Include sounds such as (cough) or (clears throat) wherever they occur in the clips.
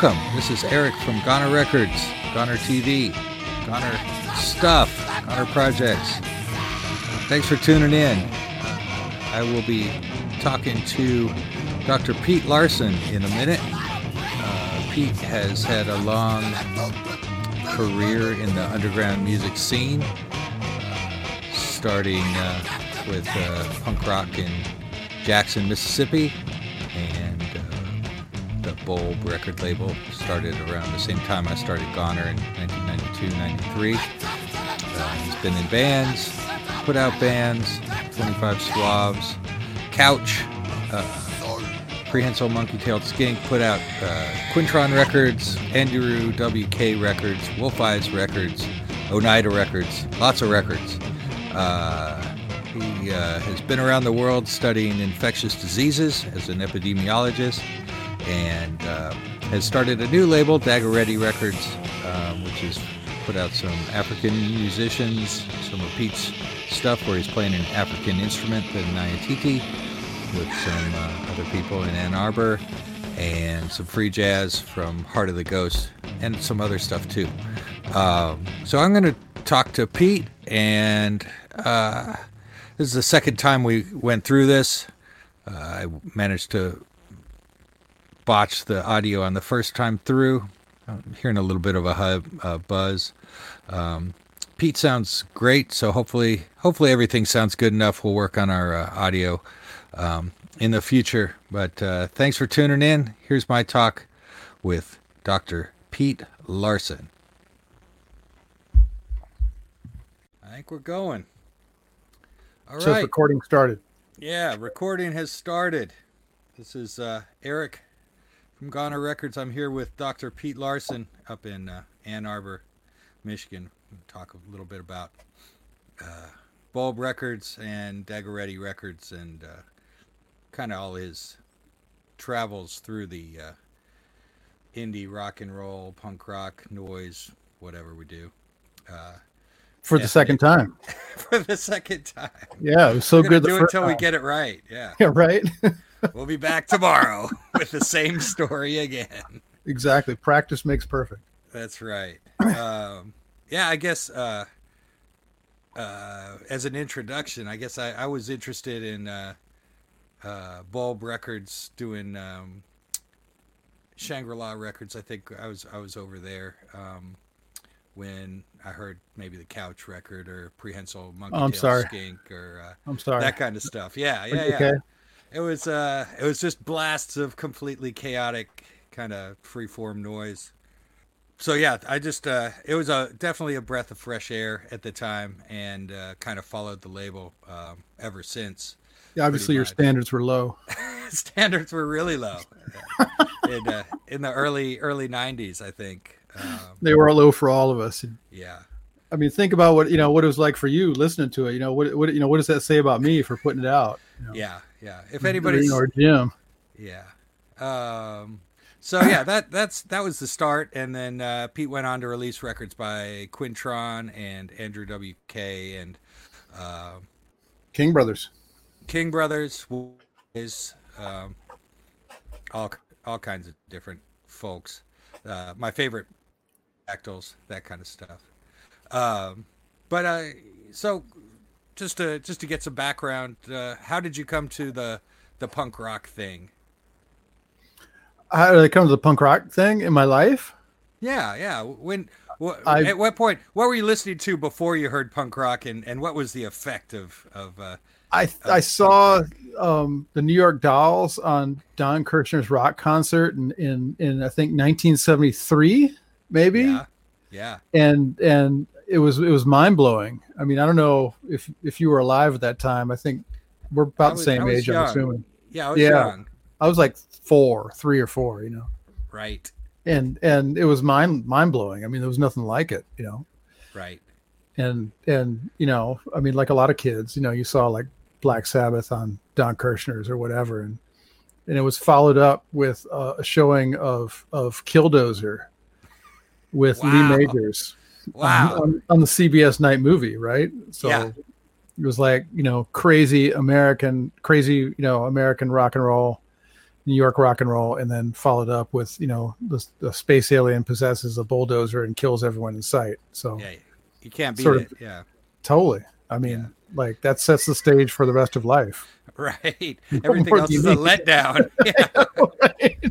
Welcome. This is Eric from Goner Records, Goner TV, Goner Stuff, Goner Projects. Thanks for tuning in. I will be talking to Dr. Pete Larson in a minute. Uh, Pete has had a long career in the underground music scene, uh, starting uh, with uh, punk rock in Jackson, Mississippi, and Bulb record label started around the same time I started Goner in 1992 93. Uh, he's been in bands, put out bands, 25 Suaves, Couch, uh, Prehensile Monkey Tailed Skink, put out uh, Quintron Records, Andrew WK Records, Wolf Eyes Records, Oneida Records, lots of records. Uh, he uh, has been around the world studying infectious diseases as an epidemiologist and uh, has started a new label, Dagoretti Records, um, which has put out some African musicians, some of Pete's stuff where he's playing an African instrument, the Nyatiti, with some uh, other people in Ann Arbor, and some free jazz from Heart of the Ghost, and some other stuff too. Um, so I'm going to talk to Pete, and uh, this is the second time we went through this. Uh, I managed to botch the audio on the first time through. I'm hearing a little bit of a hub, uh, buzz. Um, Pete sounds great, so hopefully, hopefully everything sounds good enough. We'll work on our uh, audio um, in the future. But uh, thanks for tuning in. Here's my talk with Dr. Pete Larson. I think we're going. All Says right. recording started. Yeah, recording has started. This is uh, Eric from Goner Records. I'm here with Dr. Pete Larson up in uh, Ann Arbor, Michigan. We'll talk a little bit about uh, Bulb Records and Dagoretti Records and uh, kind of all his travels through the uh, indie rock and roll, punk rock, noise, whatever we do. Uh, For the second time. (laughs) for the second time. Yeah, it was so good the do it until we get it right. Yeah. (laughs) Yeah, right. (laughs) We'll be back tomorrow (laughs) with the same story again. exactly. Practice makes perfect. That's right. Um, yeah, I guess uh, uh, as an introduction, I guess I, I was interested in uh, uh, Bulb Records doing um, Shangri La Records. I think I was I was over there um, when I heard maybe the Couch record or Prehensile Monkey Oh, I'm Tail sorry. Skink or uh, I'm sorry. that kind of stuff. Yeah, yeah, yeah. okay? It was uh it was just blasts of completely chaotic kind of freeform noise. So yeah, I just uh it was a definitely a breath of fresh air at the time and uh kind of followed the label um ever since. Yeah, obviously your standards were low. (laughs) Standards were really low (laughs) in uh, in the early early 90s, I think. Um, They were low for all of us. yeah. I mean, think about what you know what it was like for you listening to it. You know what what you know what does that say about me for putting it out? You know, Yeah, yeah. If anybody's or Jim. Yeah. Um, so yeah, that that's that was the start, and then uh, Pete went on to release records by Quintron and Andrew WK and uh, King Brothers. King Brothers, is um, all all kinds of different folks. Uh, my favorite actals, that kind of stuff. Um, but uh, so just to just to get some background, uh, how did you come to the the punk rock thing? How did I come to the punk rock thing in my life? Yeah, yeah. When wh- I- at what point what were you listening to before you heard punk rock and, and what was the effect of of uh, I I saw um, the New York Dolls on Don Kirshner's rock concert in in, in I think 1973, maybe. yeah yeah and and it was it was mind blowing. I mean, I don't know if if you were alive at that time. I think we're about was- the same I was age. I'm young. assuming. yeah I was Yeah. young I was like four, three or four, you know, right and and it was mind mind blowing. I mean, there was nothing like it, you know, right and and you know, I mean, like a lot of kids, you know, you saw like Black Sabbath on Don Kirshner's or whatever, and and it was followed up with uh, a showing of of Killdozer with Wow. Lee Majors. Wow on, on, the CBS night movie, right? So Yeah. it was like, you know, crazy American, crazy, you know, American rock and roll. New York rock and roll, and then followed up with you know the, the space alien possesses a bulldozer and kills everyone in sight. So Yeah, you can't beat Sort of- Yeah, totally. I mean, Yeah. like that sets the stage for the rest of life. (laughs) right. Everything else is a letdown. (laughs) yeah. (laughs)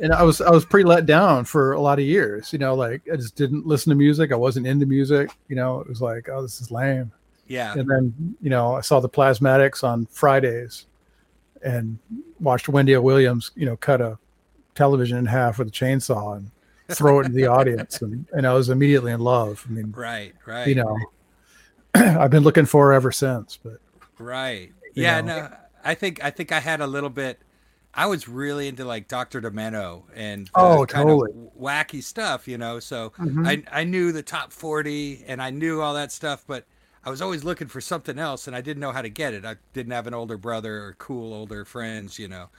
and I was I was pretty let down for a lot of years. You know, like I just didn't listen to music. I wasn't into music. You know, it was like, oh, this is lame. yeah, And then you know, I saw the Plasmatics on Fridays, and watched Wendy Williams. You know, cut a television in half with a chainsaw and throw it into the audience, and and I was immediately in love. I mean, right, right. you know, (clears throat) I've been looking for her ever since. But Right. Yeah, know. no. I think I think I had a little bit I was really into like Dr. Demento and Oh, kind totally. of wacky stuff, you know. So Mhm. I I knew the top 40 and I knew all that stuff, but I was always looking for something else and I didn't know how to get it. I didn't have an older brother or cool older friends, you know.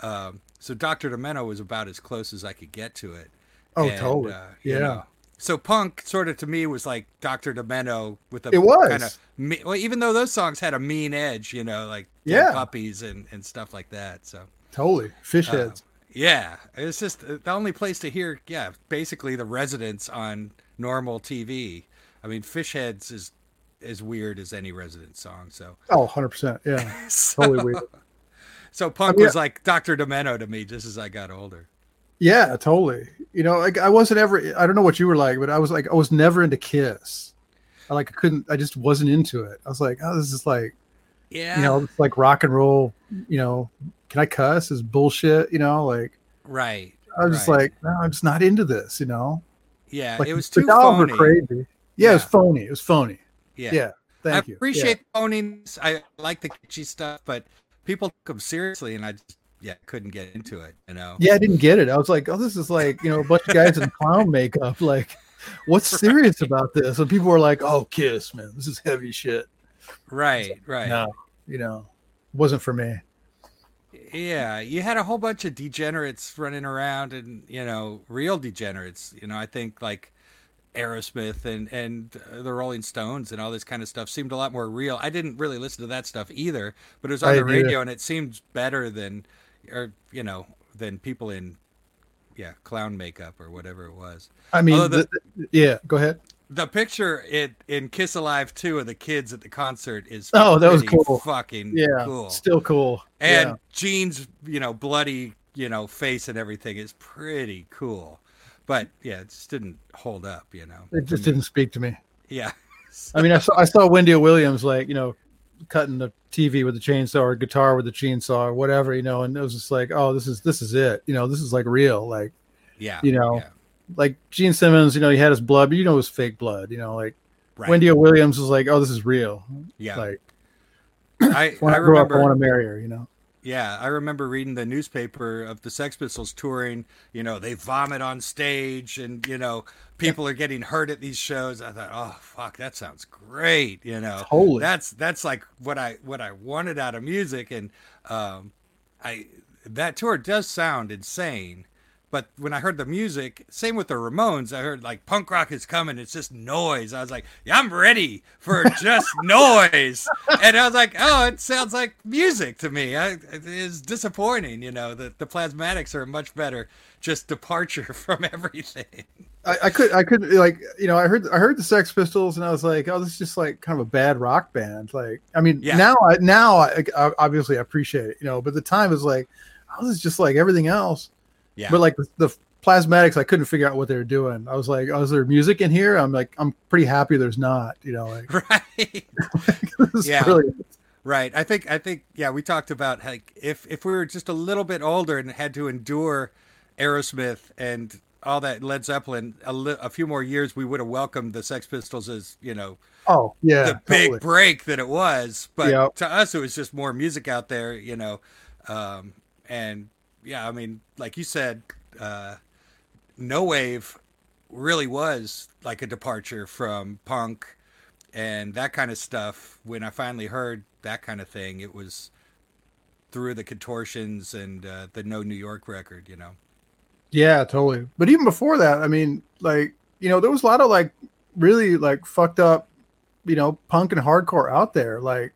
Um, so Dr. Demento was about as close as I could get to it. Oh, And, totally. uh, Yeah. know, so punk sort of to me was like Dr. Demento with a It was. kind of well, even though those songs had a mean edge, you know, like Yeah. puppies and, and stuff like that. So totally fish uh, heads. yeah, it's just uh, the only place to hear, yeah, basically the residents on normal TV. I mean, Fish Heads is as weird as any resident song. So, oh, 100 percent. Yeah, (laughs) so, totally weird. so punk I mean, was like Dr. Demento to me just as I got older. Yeah, totally. You know, like I wasn't ever. I don't know what you were like, but I was like, I was never into Kiss. I like, I couldn't. I just wasn't into it. I was like, oh, this is like, Yeah, you know, it's like rock and roll. You know, can I cuss? Is bullshit. You know, like right. I was just like, no, I'm just not into this. You know, yeah, like it was too phony. crazy. Yeah, it was phony. It was phony. Yeah. Yeah, thank you. I you. appreciate the phoniness. I like the kitschy stuff, but people took them seriously, and I just yeah couldn't get into it. You know. Yeah. yeah, I didn't get it. I was like, oh, this is like, you know, a bunch of guys in clown makeup. Like, what's (laughs) serious about this? And people were like, oh, Kiss, man, this is heavy shit. Right. Right. No, you know, wasn't for me. Yeah, you had a whole bunch of degenerates running around, and you know, real degenerates. You know, I think like Aerosmith and and uh, the Rolling Stones and all this kind of stuff seemed a lot more real. I didn't really listen to that stuff either, but it was on I the didn't either. radio, and it seemed better than, or you know, than people in, yeah, clown makeup or whatever it was. I mean, the- the- yeah, go ahead. The picture in in Kiss Alive two of the kids at the concert is Oh, that was cool. fucking Yeah, cool. still cool. And yeah. Gene's, you know, bloody, you know, face and everything is pretty cool. But yeah, it just didn't hold up, you know. it just didn't speak to me. Yeah. I mean, I saw I saw Wendy Williams like you know cutting the TV with the chainsaw or guitar with the chainsaw or whatever, you know, and it was just like, oh, this is this is it, you know, this is like real, like Yeah. You know, yeah, like Gene Simmons, you know, he had his blood, but you know, it was fake blood, you know, like right. Wendy O. Williams was like, oh, this is real, yeah. like I, (clears throat) when I I, grow up, I remember want to marry her, you know. Yeah, I remember reading the newspaper of the Sex Pistols touring. You know, they vomit on stage, and you know, people are getting hurt at these shows. I thought, oh fuck, that sounds great. You know, Totally. that's that's like what I what I wanted out of music, and um, I that tour does sound insane. But when I heard the music, same with the Ramones, I heard like punk rock is coming. It's just noise. I was like, yeah, I'm ready for just (laughs) noise. And I was like, oh, it sounds like music to me. I, it is disappointing, you know, that the Plasmatics are a much better just departure (laughs) from everything. I, I could I could like you know I heard I heard the Sex Pistols and I was like oh this is just like kind of a bad rock band like I mean Yeah. now I now I, I obviously appreciate it you know but the time was like oh this is just like everything else Yeah. but like the, the plasmatics I couldn't figure out what they were doing I was like oh is there music in here I'm like I'm pretty happy there's not you know like (laughs) (laughs) right. Yeah. brilliant. Right. I think I think yeah, we talked about like if if we were just a little bit older and had to endure Aerosmith and all that Led Zeppelin a, li- a few more years, we would have welcomed the Sex Pistols as you know oh yeah the big break that it was. But Yep. to us, it was just more music out there, you know. Um, and yeah, I mean, like you said, uh, No Wave really was like a departure from punk and that kind of stuff. When I finally heard that kind of thing, it was through the contortions and uh, the No New York record, you know. Yeah, totally. But even before that, I mean, like, you know, there was a lot of like really like fucked up, you know, punk and hardcore out there. Like,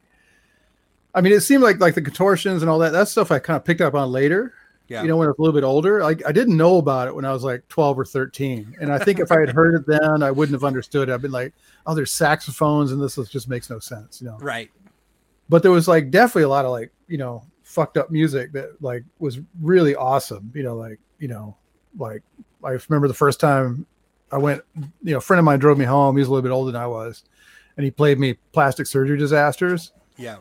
I mean, it seemed like like the contortions and all that. That stuff I kind of picked up on later. Yeah. You know, when I was a little bit older, like I didn't know about it when I was like 12 or 13. And I think if I had heard it then, I wouldn't have understood. it. I've been like, oh, there's saxophones and this just makes no sense, you know. right. But there was like definitely a lot of like, you know, fucked up music that like was really awesome. You know, like, you know, like I remember the first time I went, you know, a friend of mine drove me home. He was a little bit older than I was, and he played me plastic surgery disasters Yeah.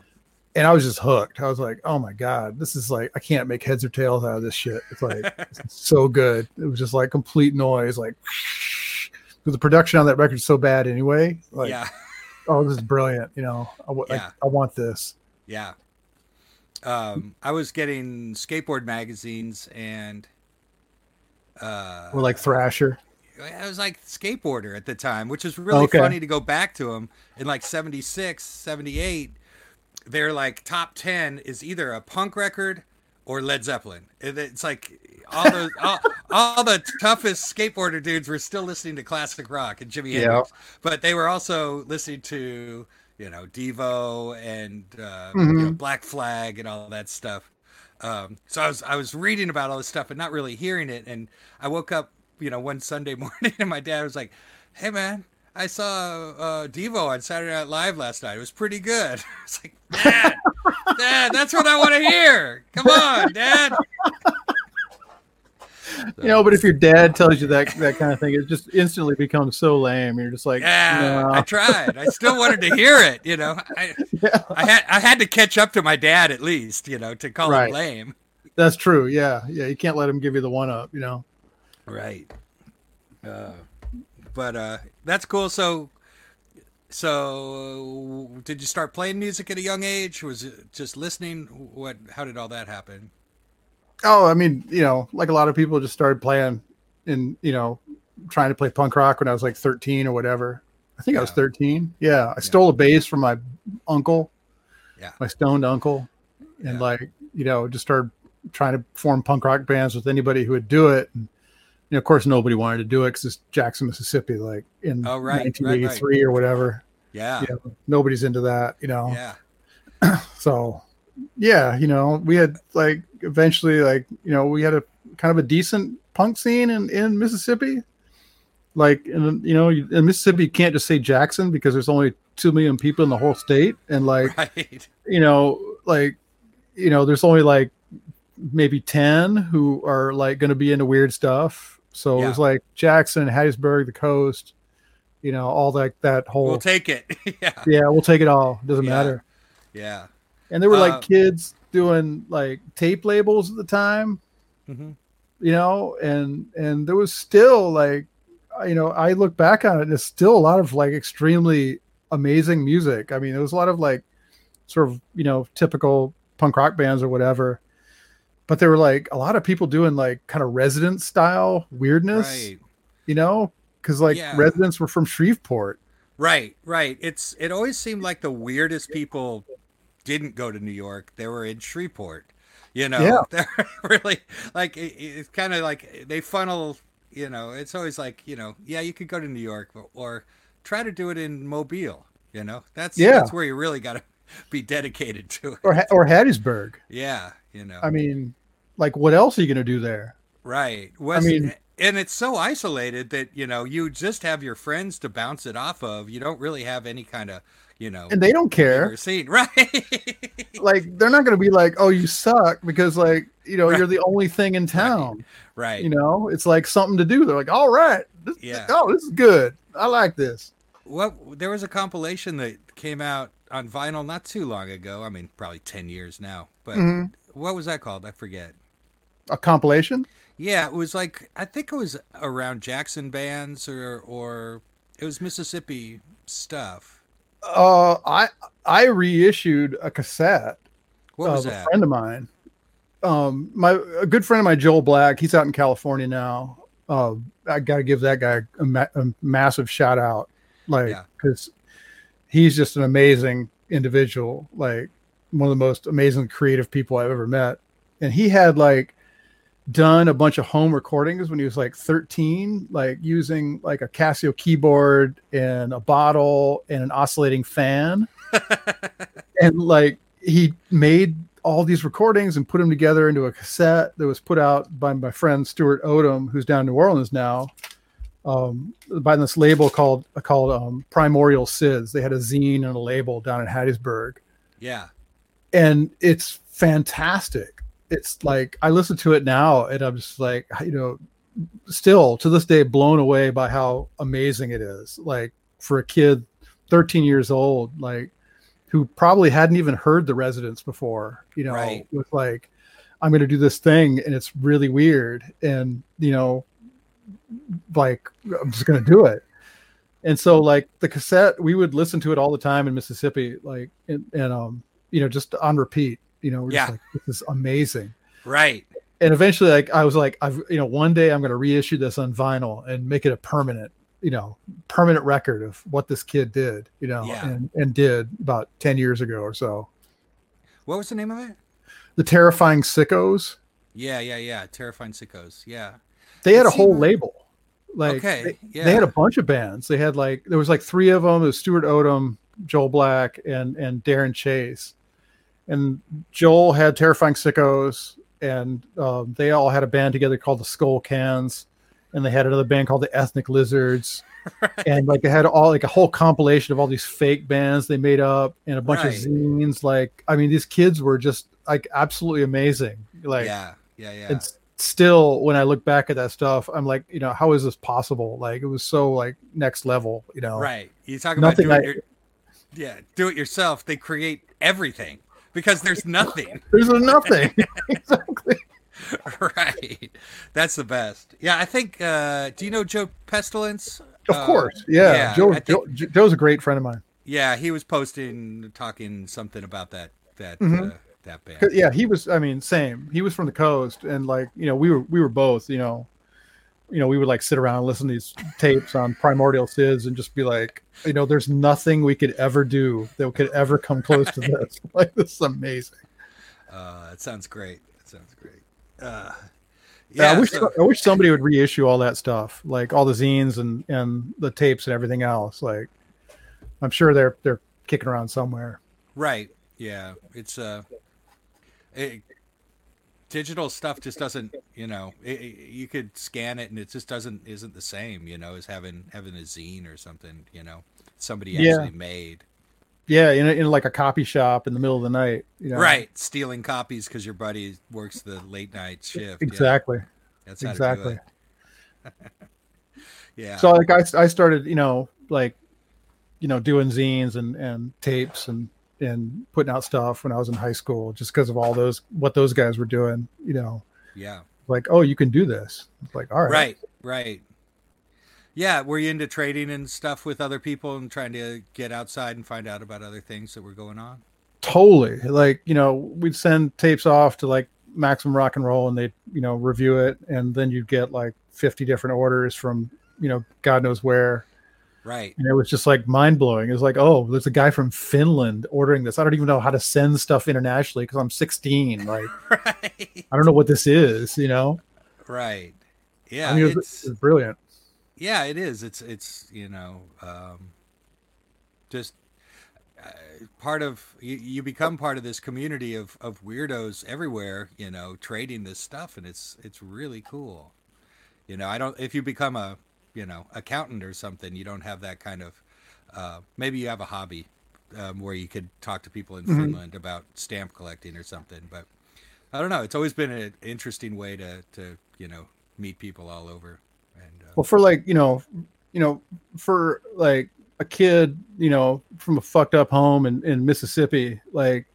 And I was just hooked. I was like, "Oh my god, this is like I can't make heads or tails out of this shit." It's like (laughs) it's so good. It was just like complete noise, like (laughs) because the production on that record is so bad anyway. Like, yeah. (laughs) oh, this is brilliant. You know, I, Yeah. I, I want this. Yeah. Um, I was getting skateboard magazines and uh Or like Thrasher. I was like skateboarder at the time, which is really Okay. funny to go back to them in like 76, 78. They're like top 10 is either a punk record or Led Zeppelin. It's like all the (laughs) all, all the toughest skateboarder dudes were still listening to classic rock and Jimi Yeah. Hendrix, but they were also listening to you know Devo and uh, Mm-hmm. know, Black Flag and all that stuff. Um, so I was I was reading about all this stuff and not really hearing it. And I woke up, you know, one Sunday (laughs) morning and my dad was like, "Hey man, I saw uh, Devo on Saturday Night Live last night. It was pretty good." (laughs) It's like, Dad, Dad, that's what I want to hear. Come on, Dad. You know, but if your dad tells you that that kind of thing, it just instantly becomes so lame. You're just like, Yeah, no. I tried. I still wanted to hear it. You know, I, Yeah. I had I had to catch up to my dad at least. You know, to call Right. him lame. that's true. Yeah, yeah. You can't let him give you the one up. You know. Right. Uh, but uh, that's cool. So, so did you start playing music at a young age? Was it just listening? What? How did all that happen? Oh, I mean, you know, like a lot of people just started playing and, you know, trying to play punk rock when I was like 13 or whatever. I think I was 13. Yeah. I stole a bass from my uncle, Yeah. my stoned uncle, and Yeah. like, you know, just started trying to form punk rock bands with anybody who would do it. And, you know, of course, nobody wanted to do it because it's Jackson, Mississippi, like in Oh, right, right, right. 1983 or whatever. Yeah. You know, nobody's into that, you know Yeah. (clears throat) so yeah you know we had like eventually like you know we had a kind of a decent punk scene in in mississippi like in you know in mississippi you can't just say jackson because there's only two million people in the whole state and like Right. you know like you know there's only like maybe 10 who are like going to be into weird stuff so it was like jackson hattiesburg the coast you know all like that whole We'll take it. (laughs) yeah. yeah we'll take it all doesn't Yeah. matter Yeah. and there were like Uh, kids doing like tape labels at the time hmm you know and and there was still like you know i look back on it and there's still a lot of like extremely amazing music i mean there was a lot of like sort of you know typical punk rock bands or whatever but there were like a lot of people doing like kind of resident style weirdness Right. you know because like Yeah. residents were from shreveport Right, right. It's it always seemed like the weirdest people didn't go to New York. They were in Shreveport. You know, Yeah. (laughs) they're really like it, it's kind of like they funnel. You know, it's always like you know, yeah, you could go to New York or, or try to do it in Mobile. You know, that's Yeah. that's where you really got to be dedicated to it. or or hattiesburg Yeah, you know, i mean like what else are you going to do there right. Was, mean- and it's so isolated that you know you just have your friends to bounce it off of. You don't really have any kind of you know and they don't care scene, (laughs) right? like they're not going to be like oh you suck because like you know Right. you're the only thing in town right. you know it's like something to do they're like all right this, Yeah. oh this is good i like this What there was a compilation that came out on vinyl not too long ago. I mean, probably ten years now. But Mhm. what was that called? I forget. A compilation Yeah, it was like I think it was around Jackson bands or or it was Mississippi stuff. uh i i reissued a cassette What was that? a friend of mine um my a good friend of mine joel black he's out in california now uh i gotta give that guy a, ma- a massive shout out like Yeah. because he's just an amazing individual like one of the most amazing creative people i've ever met and he had like done a bunch of home recordings when he was like 13 like using like a casio keyboard and a bottle and an oscillating fan (laughs) and like he made all these recordings and put them together into a cassette that was put out by my friend Stuart Odom, who's down in New Orleans now, um, by this label called called um, Primordial SIDS. They had a zine and a label down in Hattiesburg. Yeah, and it's fantastic. It's like I listen to it now, and I'm just like, you know, still to this day blown away by how amazing it is. Like for a kid, 13 years old, like who probably hadn't even heard the residents before, you know, Right. with like, I'm going to do this thing and it's really weird. And, you know, like, I'm just going to do it. And so, like, the cassette, we would listen to it all the time in Mississippi, like, and, and um, you know, just on repeat, you know, we're Yeah. just like, this is amazing right. and eventually like i was like i've you know one day i'm going to reissue this on vinyl and make it a permanent you know permanent record of what this kid did you know Yeah. and and did about 10 years ago or so What was the name of it? the terrifying sickos Yeah, yeah, yeah. Terrifying Sickos. Yeah. they had a whole label like okay. they, yeah. they had a bunch of bands they had like there was like three of them it was stuart odom joel black and and darren chase and joel had terrifying sickos and um, they all had a band together called the skull cans and they had another band called the ethnic lizards (laughs) and like they had all like a whole compilation of all these fake bands they made up and a bunch Right. of zines like i mean these kids were just like absolutely amazing like yeah, yeah, yeah. and still when i look back at that stuff i'm like you know how is this possible like it was so like next level you know Right. You talk about Nothing doing I- your, yeah, do it yourself. They create everything because there's nothing. (laughs) there's nothing (laughs) exactly right. That's the best. Yeah, I think. uh Do you know Joe Pestilence? of Uh, course yeah, yeah, Joe, I Joe joe's a great friend of mine Yeah, he was posting, talking something about that that Mhm. uh, that band. yeah he was i mean same he was from the coast and like you know we were we were both you know you know we would like sit around and listen to these tapes on primordial sids and just be like you know there's nothing we could ever do that could ever come close to this (laughs) like this is amazing Uh, it sounds great. It sounds great. Uh, Yeah, yeah, I wish so- I wish somebody would reissue all that stuff, like all the zines and and the tapes and everything else. Like, I'm sure they're they're kicking around somewhere. Right. Yeah. It's uh it, digital stuff just doesn't, you know, it, it- you could scan it and it just doesn't isn't the same, you know, as having having a zine or something, you know, somebody Yeah. actually made. Yeah, in, a, in like a copy shop in the middle of the night. You know? Right. Stealing copies because your buddy works the late night shift. Exactly. that's exactly. To do it. (laughs) yeah. So like I I started you know like you know doing zines and and tapes and and putting out stuff when I was in high school just because of all those what those guys were doing. You know, yeah. like oh you can do this. It's like all right. Right, right. Yeah, were you into trading and stuff with other people and trying to get outside and find out about other things that were going on? totally like you know we'd send tapes off to like maximum rock and roll and they'd you know review it and then you'd get like 50 different orders from you know god knows where Right. and it was just like mind-blowing it was like oh there's a guy from finland ordering this i don't even know how to send stuff internationally because i'm 16 like (laughs) Right. i don't know what this is you know Right. Yeah, i mean it was, it's brilliant yeah, it is. It's it's you know, um, just uh, part of you, you become part of this community of of weirdos everywhere. You know, trading this stuff, and it's it's really cool. You know, I don't. If you become a you know accountant or something, you don't have that kind of. Uh, maybe you have a hobby um, where you could talk to people in Mhm. Finland about stamp collecting or something, but I don't know. It's always been an interesting way to to you know meet people all over. And uh, well for like you know you know for like a kid you know from a fucked up home in, in mississippi like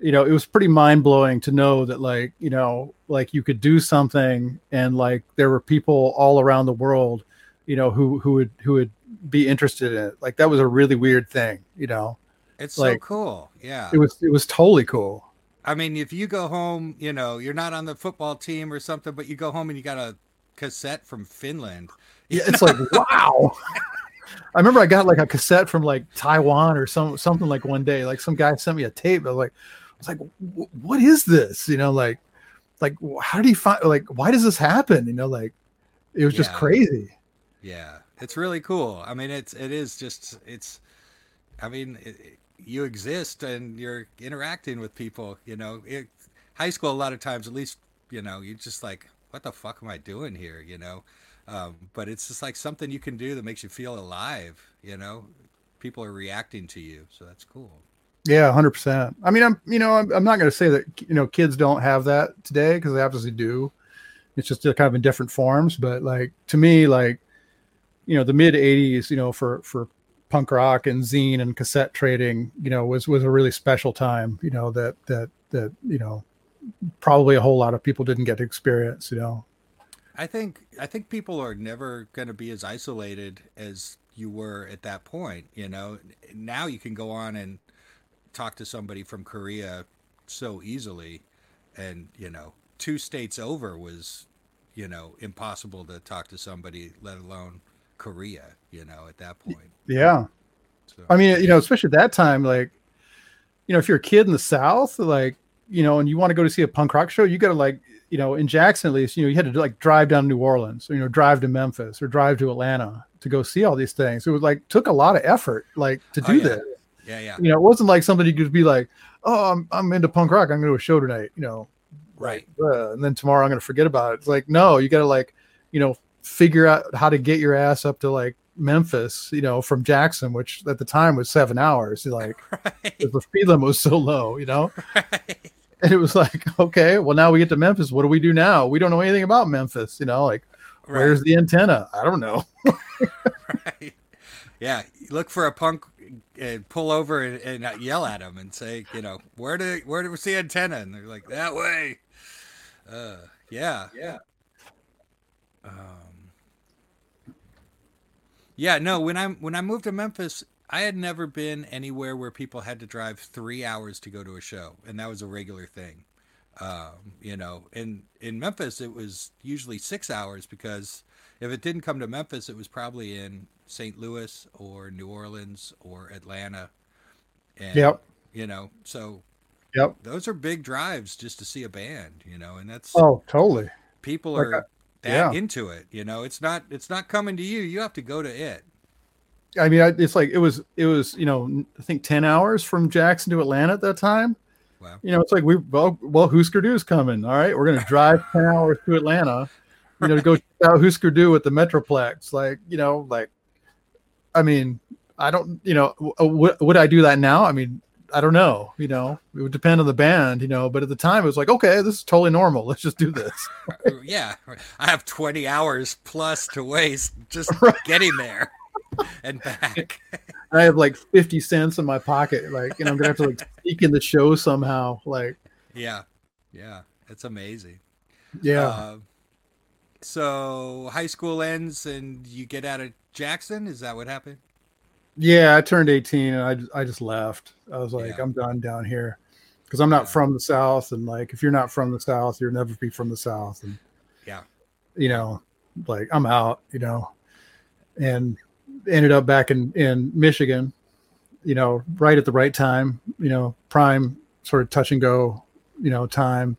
you know it was pretty mind-blowing to know that like you know like you could do something and like there were people all around the world you know who who would who would be interested in it. Like that was a really weird thing you know? It's Like- so cool. Yeah. it was it was totally cool. I mean, if you go home, you know, you're not on the football team or something, but you go home and you got a cassette from Finland. (laughs) yeah it's like wow. (laughs) I remember i got like a cassette from like taiwan or some something like one day. Like some guy sent me a tape. I was like i was like what is this? You know like like how do you find like why does this happen? You know like it was just crazy Yeah. It's really cool. I mean, it's, it is just, it's, I mean, it, you exist and you're interacting with people. You know, it, high school a lot of times, at least you know, you're just like, what the fuck am I doing here? You know, um, but it's just like something you can do that makes you feel alive. You know, people are reacting to you, so that's cool. Yeah, hundred percent. I mean, I'm you know, I'm, I'm not going to say that you know kids don't have that today because they obviously do. It's just kind of in different forms, but like to me, like you know, the mid '80s, you know, for for punk rock and zine and cassette trading, you know, was was a really special time. You know that that that you know probably a whole lot of people didn't get to experience. You know, I think I think people are never going to be as isolated as you were at that point. You know, now you can go on and talk to somebody from Korea so easily, and you know, two states over was, you know, impossible to talk to somebody, let alone Korea. You know, at that point. Yeah. So. I mean, you know, especially at that time, like, you know, if you're a kid in the South, like, you know, and you want to go to see a punk rock show, you got to like, you know, in Jackson at least, you know, you had to like drive down to New Orleans, or, you know, drive to Memphis or drive to Atlanta to go see all these things. It was like took a lot of effort, like to do oh, yeah. this. Yeah, yeah. You know, it wasn't like something you could be like, oh, I'm I'm into punk rock. I'm going to a show tonight. You know, right. Uh, and then tomorrow I'm going to forget about it. It's like no, you got to like, you know, figure out how to get your ass up to like Memphis, you know, from Jackson, which at the time was seven hours. Like (laughs) right. the speed limit was so low, you know. Right. And it was like, (laughs) okay, well now we get to Memphis. What do we do now? We don't know anything about Memphis, you know. Like, right. where's the antenna? I don't know. (laughs) right. Yeah, look for a punk, and pull over and, and, yell at them and say, you know, where do where do we see antenna? And they're like, that way. Uh, yeah, yeah. Um, yeah, no. When I when I moved to Memphis, I had never been anywhere where people had to drive three hours to go to a show, and that was a regular thing. Um, you know, in in Memphis, it was usually six hours because if it didn't come to Memphis, it was probably in St. Louis or New Orleans or Atlanta. And, yep. You know, so yep, those are big drives just to see a band. You know, and that's oh, totally. People like are that yeah. into it. You know, it's not it's not coming to you. You have to go to it. I mean, it's like it was it was you know I think ten hours from Jackson to Atlanta at that time. Wow. You know, it's like we well well Husker Du's coming. All right, we're gonna drive ten hours to Atlanta. You know, to go check out Husker Du at the Metroplex. Like you know, like I mean, I don't you know uh, would, would I do that now? I mean, I don't know, you know, it would depend on the band, you know, but at the time it was like, okay, this is totally normal. Let's just do this. (laughs) yeah. I have 20 hours plus to waste just right. getting there (laughs) and back. (laughs) I have like 50 cents in my pocket. Like, and I'm going to have to like sneak in the show somehow. Like, yeah. Yeah. It's amazing. Yeah. Uh, so high school ends and you get out of Jackson. Is that what happened? Yeah, I turned 18 and I I just left. I was like, yeah. I'm done down here because I'm not yeah. from the South, and like if you're not from the South, you'll never be from the South. And yeah, you know, like I'm out, you know, and ended up back in in Michigan, you know, right at the right time, you know, prime sort of touch and go, you know, time.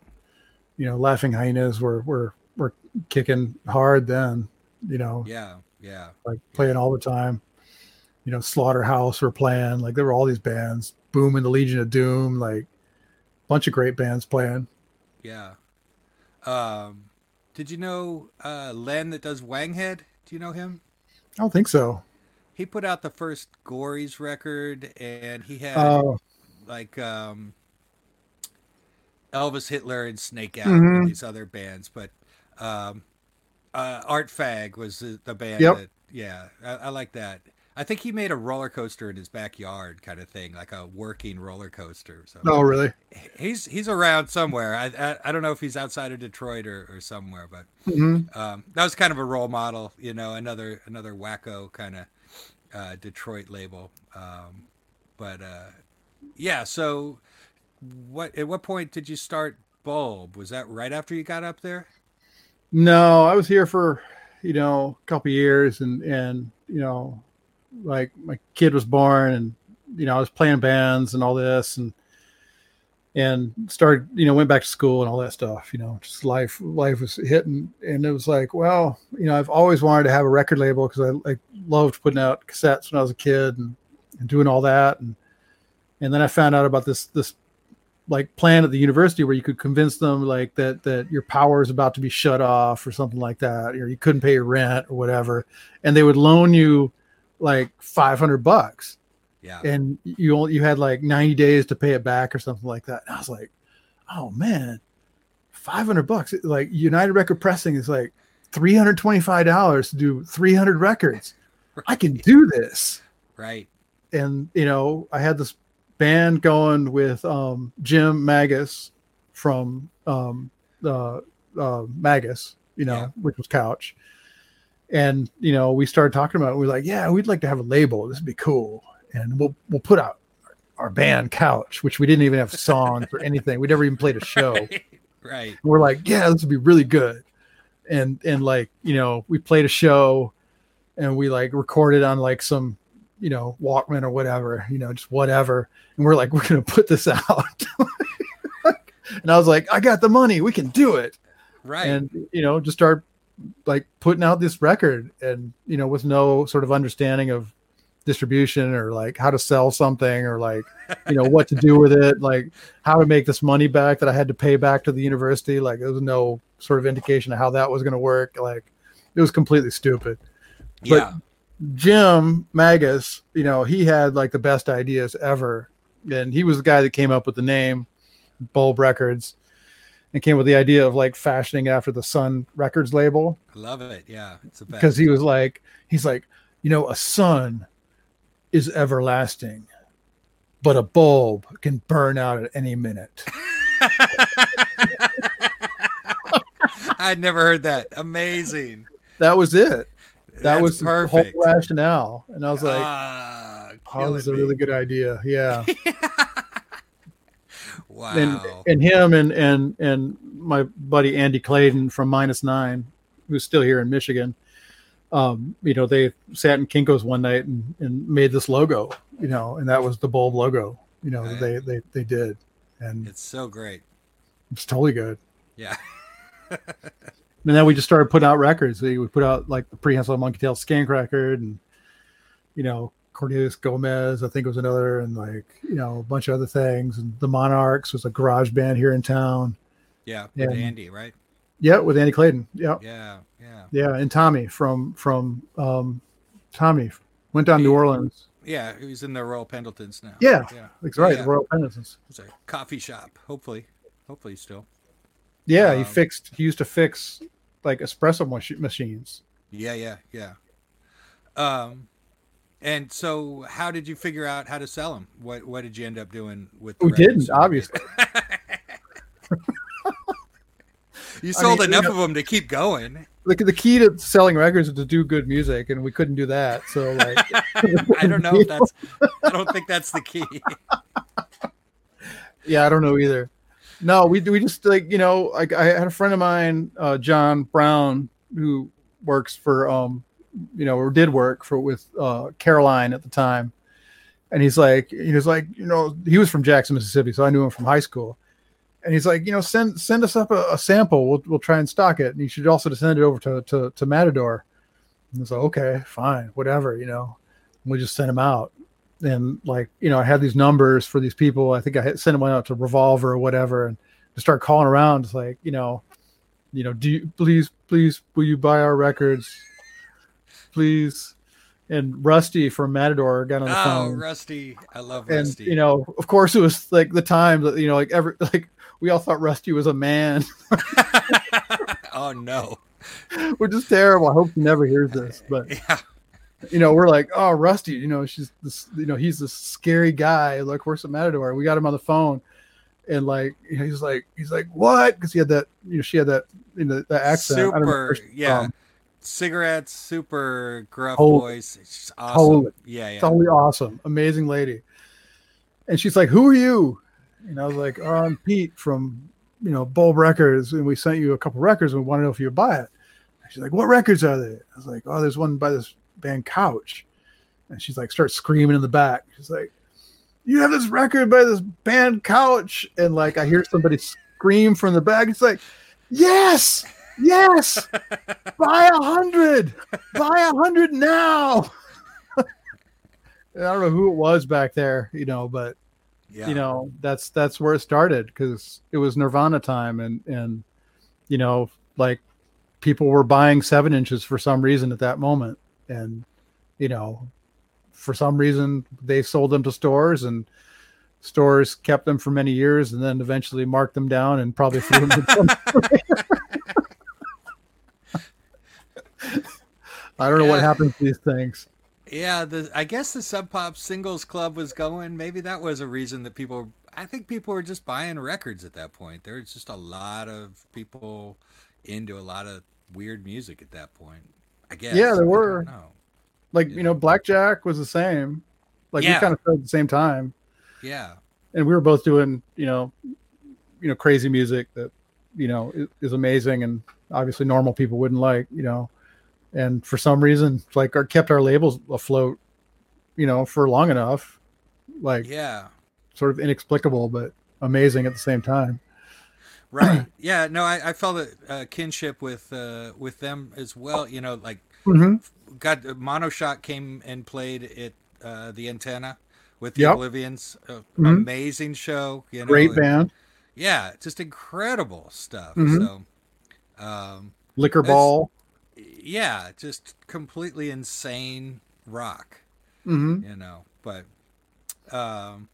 You know, laughing hyenas were were were kicking hard then, you know. Yeah, yeah. Like playing all the time you know, Slaughterhouse were playing. Like there were all these bands, Boom and the Legion of Doom, like a bunch of great bands playing. Yeah. Um, did you know uh, Len that does Wanghead? Do you know him? I don't think so. He put out the first Gories record, and he had uh, like um, Elvis Hitler and Snake Out mm-hmm. and these other bands, but um, uh, Art Fag was the, the band. Yep. That, yeah, I, I like that. I think he made a roller coaster in his backyard, kind of thing, like a working roller coaster. So oh, really? He's he's around somewhere. I I, I don't know if he's outside of Detroit or, or somewhere, but mm-hmm. um, that was kind of a role model. You know, another another wacko kind of uh, Detroit label. Um, but uh, yeah, so what at what point did you start Bulb? Was that right after you got up there? No, I was here for you know a couple years, and and you know like my kid was born and you know I was playing bands and all this and and started you know went back to school and all that stuff you know just life life was hitting. And it was like well you know I've always wanted to have a record label because I, loved putting out cassettes when I was a kid and, and doing all that. And And then I found out about this this like plan at the university where you could convince them like that that your power is about to be shut off or something like that, or you couldn't pay your rent or whatever, and they would loan you like five hundred bucks. Yeah. And you only, you had like 90 days to pay it back or something like that. And I was like, oh man, 500 bucks. Like United Record Pressing is like $325 to do 300 records. I can do this. Right. And, you know, I had this band going with um, Jim Magas from um, uh, uh, Magas, you know, Yeah. which was Couch. And, you know, we started talking about it. We are like, yeah, we'd like to have a label. This would be cool. And we'll, we'll put out our band Couch, which we didn't even have songs or anything. We never even played a show (laughs) Right. right. we're like, yeah, this would be really good. And and like, you know, we played a show and we like recorded on like some, you know, Walkman or whatever, you know, just whatever. And we're like, we're gonna put this (laughs) out. (laughs) and I was like, I got the money, we can do it. Right. And you know, just start like putting out this record and you know, with no sort of understanding of distribution or like how to sell something or like you know what to do with it like how to make this money back that i had to pay back to the university like there was no sort of indication of how that was going to work like it was completely stupid yeah. jim magas you know he had like the best ideas ever and he was the guy that came up with the name bulb records and came with the idea of like fashioning after the sun records label I love it. Yeah. It's because he was like he's like you know a sun is everlasting but a bulb can burn out at any minute (laughs) I'd never heard that. Amazing. that was it that That's was the perfect. whole rationale and i was like Ah, oh this is a really good idea yeah (laughs) Wow. and and him and and and my buddy andy clayton from minus nine who's still here in michigan um you know they sat in kinkos one night and, and made this logo you know and that was the bulb logo you know Right. they they they did and it's so great. it's totally good Yeah. (laughs) And then we just started putting out records. We, we put out like the prehensile monkey tail skink record and you know, Cornelius Gomez, I think it was another, and like, you know, a bunch of other things. And the Monarchs was a garage band here in town. Yeah. With. Andy, right? Yeah, with Andy Clayton. Yeah. Yeah. Yeah. Yeah. And Tommy from from um Tommy went down to New. Orleans. Yeah. He's in the Royal Pendletons now. Yeah. Yeah. That's right, Yeah. the Royal Pendletons. It's a coffee shop. Hopefully. Hopefully still. Yeah, he Um, fixed he used to fix like espresso mach- machines. Yeah, yeah, yeah. Um, and so how did you figure out how to sell them? What What did you end up doing with? The We records? didn't, obviously. (laughs) You I sold mean, you enough know- of them to keep going. the, the key to selling records is to do good music and we couldn't do that so like (laughs) I don't know if that's. I don't think that's the key. (laughs) yeah i don't know either no we we just like you know like i had a friend of mine uh john brown who works for um you know or did work for with uh caroline at the time. And he's like he was like you know he was from jackson mississippi so i knew him from high school. And he's like you know send send us up a, a sample. We'll, we'll try and stock it. And you should also send it over to to, to matador. And I was like okay fine whatever you know. We just sent him out. And like you know i had these numbers for these people. I think i had sent one out to revolver or whatever. And to start calling around it's like you know you know do you please please will you buy our records please and rusty from matador got on the Oh, phone Oh, Rusty! I love and Rusty. you know of course it was like the time that you know like every like we all thought rusty was a man (laughs) oh no! which is terrible i hope he never hears this (laughs) but Yeah, you know, we're like, oh, Rusty, you know, she's this, you know, he's this scary guy. Like, where's the Matador? We got him on the phone, and like, you know, he's like, he's like, what? Because he had that, you know, she had that, you know, that accent. I don't know super. Yeah, from. Cigarettes, super gruff Totally. voice. It's just awesome. Totally. Yeah, yeah. totally awesome, amazing lady. And she's like, who are you? And I was like, oh, I'm Pete from, you know, Bulb Records, and we sent you a couple records, and we want to know if you would buy it. And she's like, what records are they? I was like, oh, there's one by this band Couch. And she's like, starts screaming in the back. She's like, you have this record by this band Couch. And like, I hear somebody scream from the back. It's like, yes, yes, buy a hundred, buy a hundred now. I don't know who it was back there, you know, but yeah. you know that's that's where it started because it was Nirvana time and and you know like people were buying seven inches for some reason at that moment and you know for some reason they sold them to stores and stores kept them for many years and then eventually marked them down and probably threw them (laughs) I don't know yeah. what happens to these things. Yeah, the I guess the Sub Pop Singles Club was going. Maybe that was a reason that people. I think people were just buying records at that point. There was just a lot of people into a lot of weird music at that point. I guess. Yeah, there were. Like yeah. you know, Blackjack was the same. Like yeah. we kind of started at the same time. Yeah. And we were both doing, you know, you know, crazy music that, you know, is, is amazing and obviously normal people wouldn't like, you know and for some reason like our kept our labels afloat you know for long enough like yeah sort of inexplicable but amazing at the same time right (clears throat) yeah no i, I felt a uh, kinship with uh with them as well you know like mm-hmm. got monoshock came and played at uh the antenna with the yep. oblivions uh, mm-hmm. amazing show you know great band yeah just incredible stuff mm-hmm. so um Liquorball yeah, just completely insane rock. Mm-hmm. You know, but um,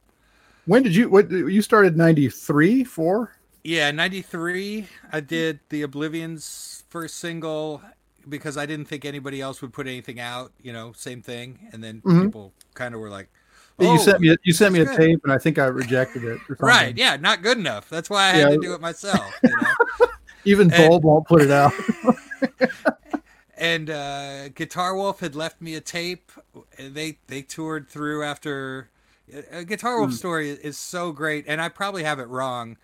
when did you? What you started? Ninety three, four. Yeah, ninety three. I did the Oblivion's first single because I didn't think anybody else would put anything out. You know, same thing, and then mm-hmm. people kind of were like. Oh, you sent me a, you sent me a good. tape and I think I rejected it. Right? Yeah, not good enough. That's why I had yeah. to do it myself. You know? (laughs) Even Bulb won't put it out. (laughs) and uh, Guitar Wolf had left me a tape. They they toured through after. Uh, Guitar Wolf mm. story is so great, and I probably have it wrong,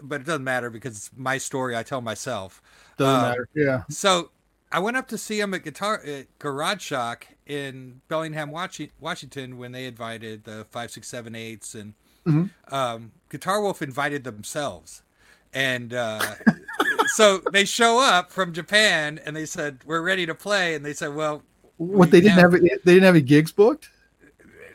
but it doesn't matter because it's my story. I tell myself. Doesn't um, matter. Yeah. So I went up to see him at Guitar at Garage Shock in Bellingham, Washington, when they invited the five, six, seven, eights, and mm-hmm. um, Guitar Wolf invited themselves, and uh, (laughs) so they show up from Japan and they said we're ready to play, and they said, well, what they didn't have, have they didn't have any gigs booked,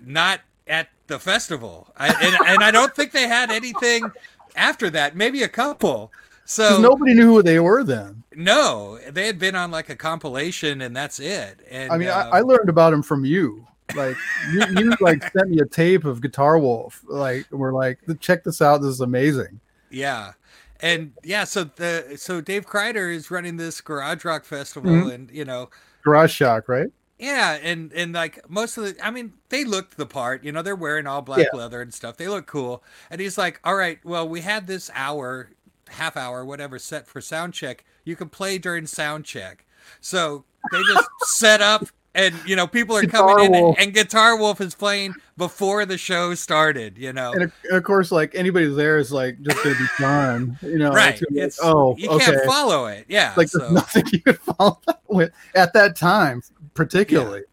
not at the festival, I, and, and I don't think they had anything after that. Maybe a couple. So nobody knew who they were then. No, they had been on like a compilation, and that's it. And I mean, um, I, I, learned about them from you. Like you, you like sent me a tape of Guitar Wolf. Like we're like, check this out. This is amazing. Yeah, and yeah, so the so Dave Crider is running this garage rock festival, mm-hmm. and you know, Garage Shock, right? Yeah, and and like most of the, I mean, they looked the part. You know, they're wearing all black yeah. leather and stuff. They look cool. And he's like, "All right, well, we had this hour, half hour, whatever, set for sound check. You can play during sound check." So they just set up and you know people are Guitar coming in and, and, Guitar Wolf is playing before the show started. You know, and of, course, like anybody there is like just gonna be fun. You know, right? It's, oh, you okay. can't follow it. Yeah, like so. there's nothing (laughs) you could follow with at that time, particularly. Yeah.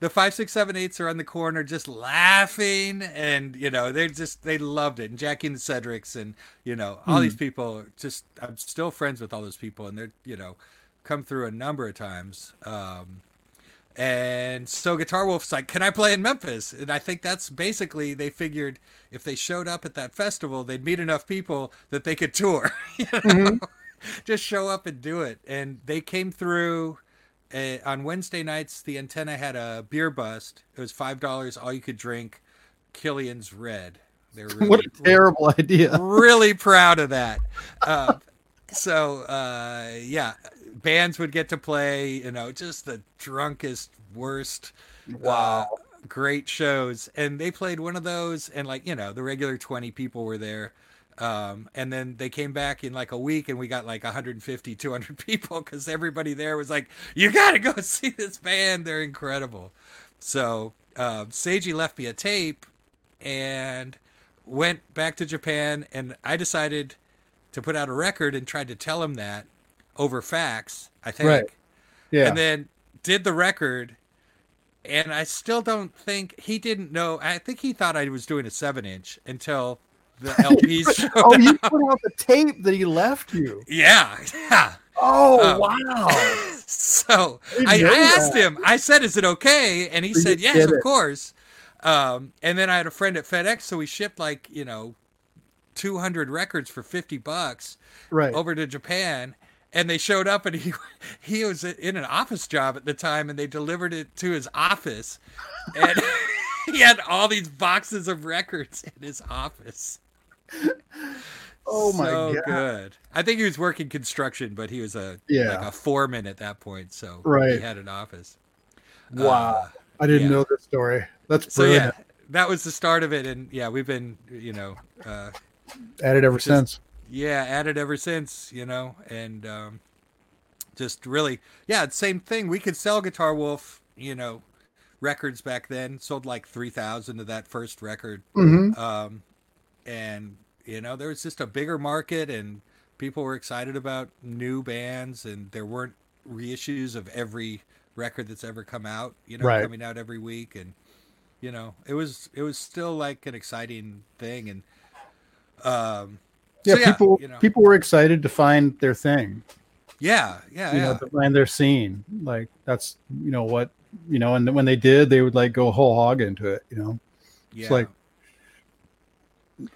The five, six, seven, eights are on the corner just laughing, and you know they just they loved it. And Jackie and Cedrics, and you know all these hmm. people. Just I'm still friends with all those people, and they're you know come through a number of times. Um, and so Guitar Wolf's like, "Can I play in Memphis?" And I think that's basically they figured if they showed up at that festival, they'd meet enough people that they could tour. (laughs) You know? mm-hmm. Just show up and do it. And they came through uh, on Wednesday nights. The antenna had a beer bust. It was five dollars, all you could drink. Killian's Red. They're really, what a terrible really, idea. Really proud of that. Uh, (laughs) so uh, yeah, bands would get to play, you know, just the drunkest, worst, wow, uh, great shows. And they played one of those, and like, you know, the regular 20 people were there. Um, and then they came back in like a week and we got like 150 200 (laughs) people because everybody there was like you gotta go (laughs) see this band they're incredible so uh, seiji left me a tape and went back to japan and i decided to put out a record and tried to tell him that over fax, I think. Right. Yeah. And then did the record, and I still don't think he didn't know. I think he thought I was doing a seven inch until the (laughs) LPs Oh, you put out the tape that he left you. (laughs) Yeah. Yeah. Oh um, wow! (laughs) So I, I, asked that. him. I said, "Is it okay?" And he so said, "Yes, of course." Um, and then I had a friend at FedEx, so we shipped like you know, two hundred records for fifty bucks right over to Japan. And they showed up, and he (laughs) he was in an office job at the time, and they delivered it to his office, and (laughs) he had all these boxes of records in his office. Oh my so God. good. I think he was working construction, but he was a Yeah. like a foreman at that point, so right he had an office. wow Uh, i didn't yeah. know this story that's so yeah, that was the start of it, and yeah, we've been you know uh, at it ever just- since yeah at it ever since, you know, and um, just really yeah, same thing. We could sell Guitar Wolf, you know, records back then. Sold like three thousand of that first record. hmm um, and you know there was just a bigger market and people were excited about new bands and there weren't reissues of every record that's ever come out you know Right. coming out every week and you know it was it was still like an exciting thing and um yeah, so people you know, people were excited to find their thing. Yeah yeah you yeah. know to find their scene. Like that's you know what you know and when they did they would like go whole hog into it you know? Yeah. like-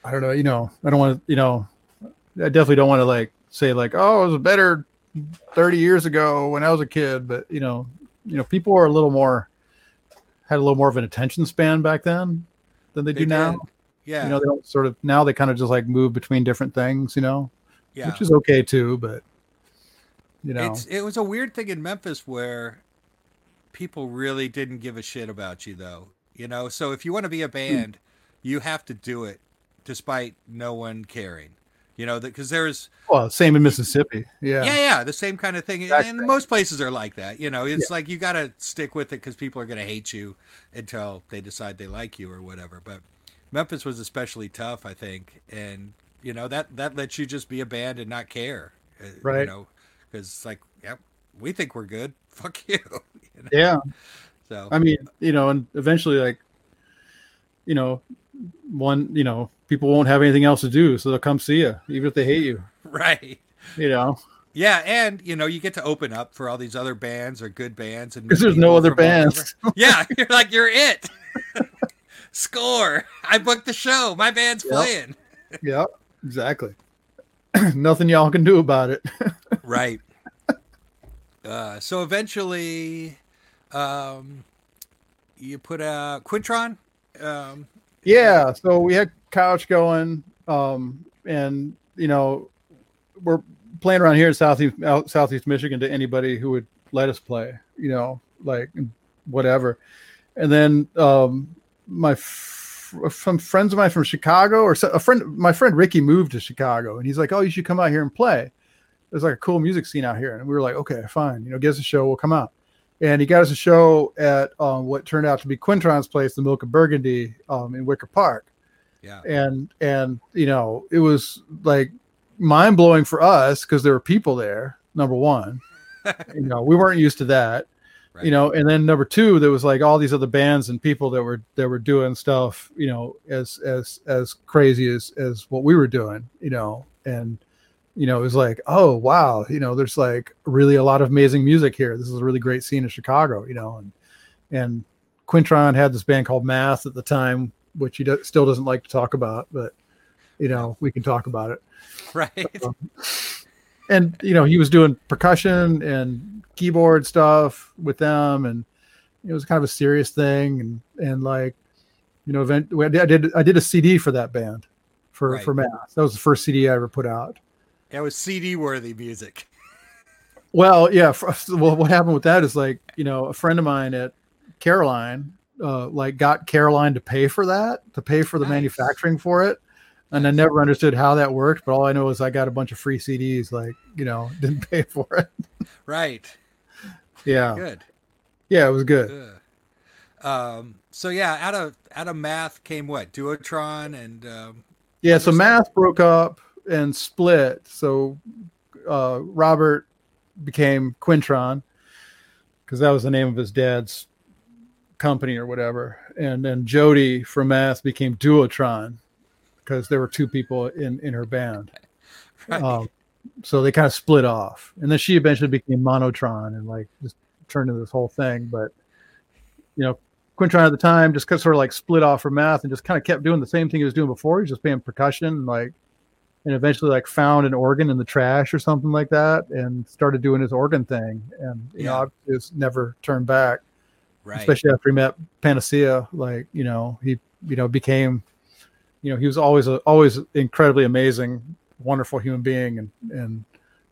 I don't know, you know, I don't want to, you know, I definitely don't want to like say like, oh, it was better 30 years ago when I was a kid, but you know, you know, people are a little more had a little more of an attention span back then than they, They do now. Yeah You know, they don't sort of now they kind of just like move between different things, you know, yeah which is okay too, but you know, It's it was a weird thing in Memphis where people really didn't give a shit about you though. You know, so if you want to be a hmm. band, you have to do it despite no one caring. You know, because there's well, same in Mississippi. Yeah. yeah. yeah, the same kind of thing, Exactly. and most places are like that. You know, it's like you got to stick with it because people are going to hate you until they decide they like you or whatever. But Memphis was especially tough, I think, and you know that that lets you just be a band and not care, uh, You know, because it's like, yeah, we think we're good. (laughs) Fuck you. you know? Yeah. So I mean, you know, and eventually, like, you know, one, you know, people won't have anything else to do, so they'll come see you, even if they hate you. (laughs) right. You know, Yeah, and you know you get to open up for all these other bands or good bands, and (laughs) because there's no other from all over. bands. Yeah, you're like you're it. Score! I booked the show. My band's Yep. playing. (laughs) yep, exactly. (clears throat) Nothing y'all can do about it. (laughs) Right. Uh, so eventually, um, you put out Quintron. Um, yeah. So we had couch going, um, and you know, we're playing around here in southeast southeast Michigan to anybody who would let us play. You know, like whatever. And then um, my f- some friends of mine from Chicago, or a friend, my friend Ricky moved to Chicago, and he's like, "Oh, you should come out here and play." There's like a cool music scene out here, and we were like, "Okay, fine, you know, get us a show, we'll come out." And he got us a show at um, what turned out to be Quintron's place, the Milk of Burgundy, um, in Wicker Park yeah. and and you know it was like mind blowing for us because there were people there. Number one, (laughs) you know we weren't used to that, Right. you know, and then number two, there was like all these other bands and people that were that were doing stuff, you know, as as as crazy as as what we were doing, you know, and you know it was like oh wow, you know, there's like really a lot of amazing music here. This is a really great scene in Chicago, you know, and and Quintron had this band called Math at the time, which he do- still doesn't like to talk about, but you know we can talk about it. (laughs) Right. Um, And you know he was doing percussion and keyboard stuff with them, and it was kind of a serious thing. And and like you know, event I did I did a CD for that band for Right. for Math. That was the first CD I ever put out. It was CD worthy music. Well, yeah. For, (laughs) well, what happened with that is like you know a friend of mine at Caroline, uh, like got Caroline to pay for that, to pay for the Nice. manufacturing for it, and I never understood how that worked. But all I know is I got a bunch of free CDs, like you know, (laughs) didn't pay for it. Right. Yeah, Good. yeah, it was good. Good. Um, so yeah, out of out of math came what? Duotron and um, Yeah, so. Math broke up and split. So uh, Robert became Quintron because that was the name of his dad's company or whatever. And then Jody from Math became Duotron because there were two people in, in her band. right. Um, so they kind of split off. And then she eventually became Monotron and like just turned into this whole thing. But, you know, Quintron at the time just sort of like split off from math and just kind of kept doing the same thing he was doing before. He was just playing percussion and like, and eventually like found an organ in the trash or something like that and started doing his organ thing. And, you Yeah. know, just never turned back, Right. especially after he met Panacea. Like, you know, he, you know, became, you know, he was always, a, always incredibly amazing, wonderful human being. And, and,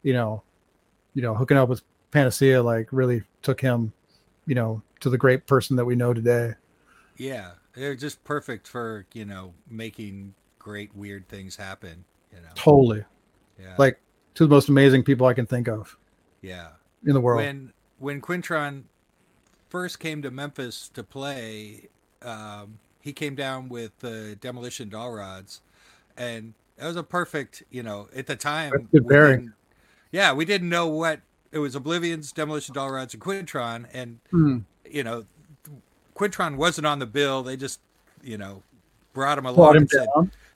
you know, you know, hooking up with Panacea, like really took him, you know, to the great person that we know today. Yeah, they're just perfect for you know making great weird things happen. You know. Totally. Yeah. Like two of the most amazing people I can think of yeah. in the world. When when Quintron first came to Memphis to play, um, he came down with the Demolition Doll Rods, and that was a perfect. You know, at the time, we Yeah, we didn't know what it was. Oblivion's Demolition Doll Rods and Quintron, and Hmm. you know, Quintron wasn't on the bill. They just, you know, brought him along Brought him and said,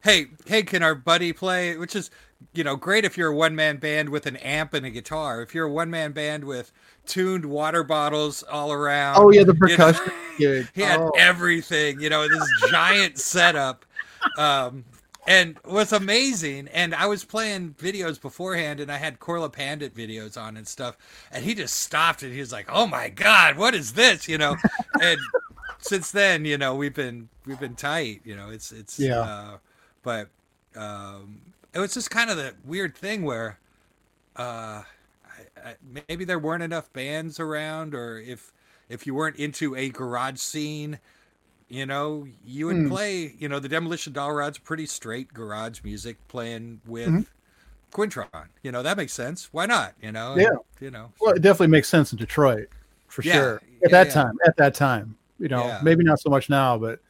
"Hey, hey, can our buddy play?" Which is, you know, great if you're a one man band with an amp and a guitar. If you're a one man band with tuned water bottles all around, Oh yeah, the you know, percussion (laughs) he had Oh. everything, you know, this giant setup. Um, and was amazing. And I was playing videos beforehand, and I had Korla Pandit videos on and stuff. And he just stopped and he was like, "Oh my god, what is this?" You know. And since then, you know, we've been we've been tight. You know, it's it's Yeah. Uh, but um, it was just kind of the weird thing where, uh, I, I, maybe there weren't enough bands around, or if if you weren't into a garage scene, you know, you would Hmm. play. You know, the Demolition Doll Rod's pretty straight garage music playing with Mhm. Quintron. You know, that makes sense. Why not? You know. Yeah. And, you know. Well, it definitely makes sense in Detroit, for Yeah, sure. yeah, At that yeah. time, at that time, you know, Yeah. maybe not so much now, but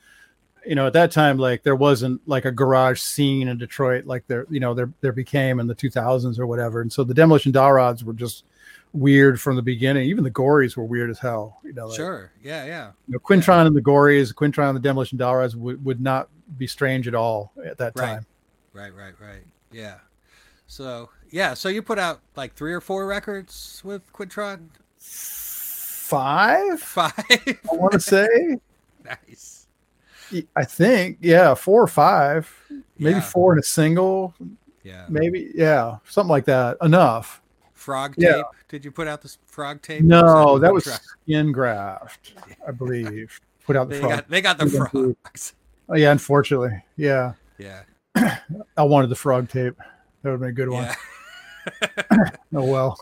you know, at that time, like there wasn't like a garage scene in Detroit like there, you know, there there became in the 2000s or whatever. And so the Demolition Doll Rods were just weird from the beginning. Even the Gories were weird as hell. You know, like, Sure. Yeah. Yeah. you know, Quintron and the Gories, Quintron and the Demolition Doll Rods would, would not be strange at all at that Right. time. Right, right, right. Yeah. So yeah, so you put out like three or four records with Quintron. Five, Five. I want to say. (laughs) nice. I think, yeah, four or five, maybe Yeah. four in a single, Yeah. maybe, yeah, something like that. Enough. Frog Yeah. tape. Did you put out the frog tape? No, that was skin graft, I believe. Put out the They frog. got they got the They got the- frogs. Oh, yeah, unfortunately, yeah, Yeah. (clears throat) I wanted the frog tape. That would have been a good one. Yeah. (laughs) Oh well,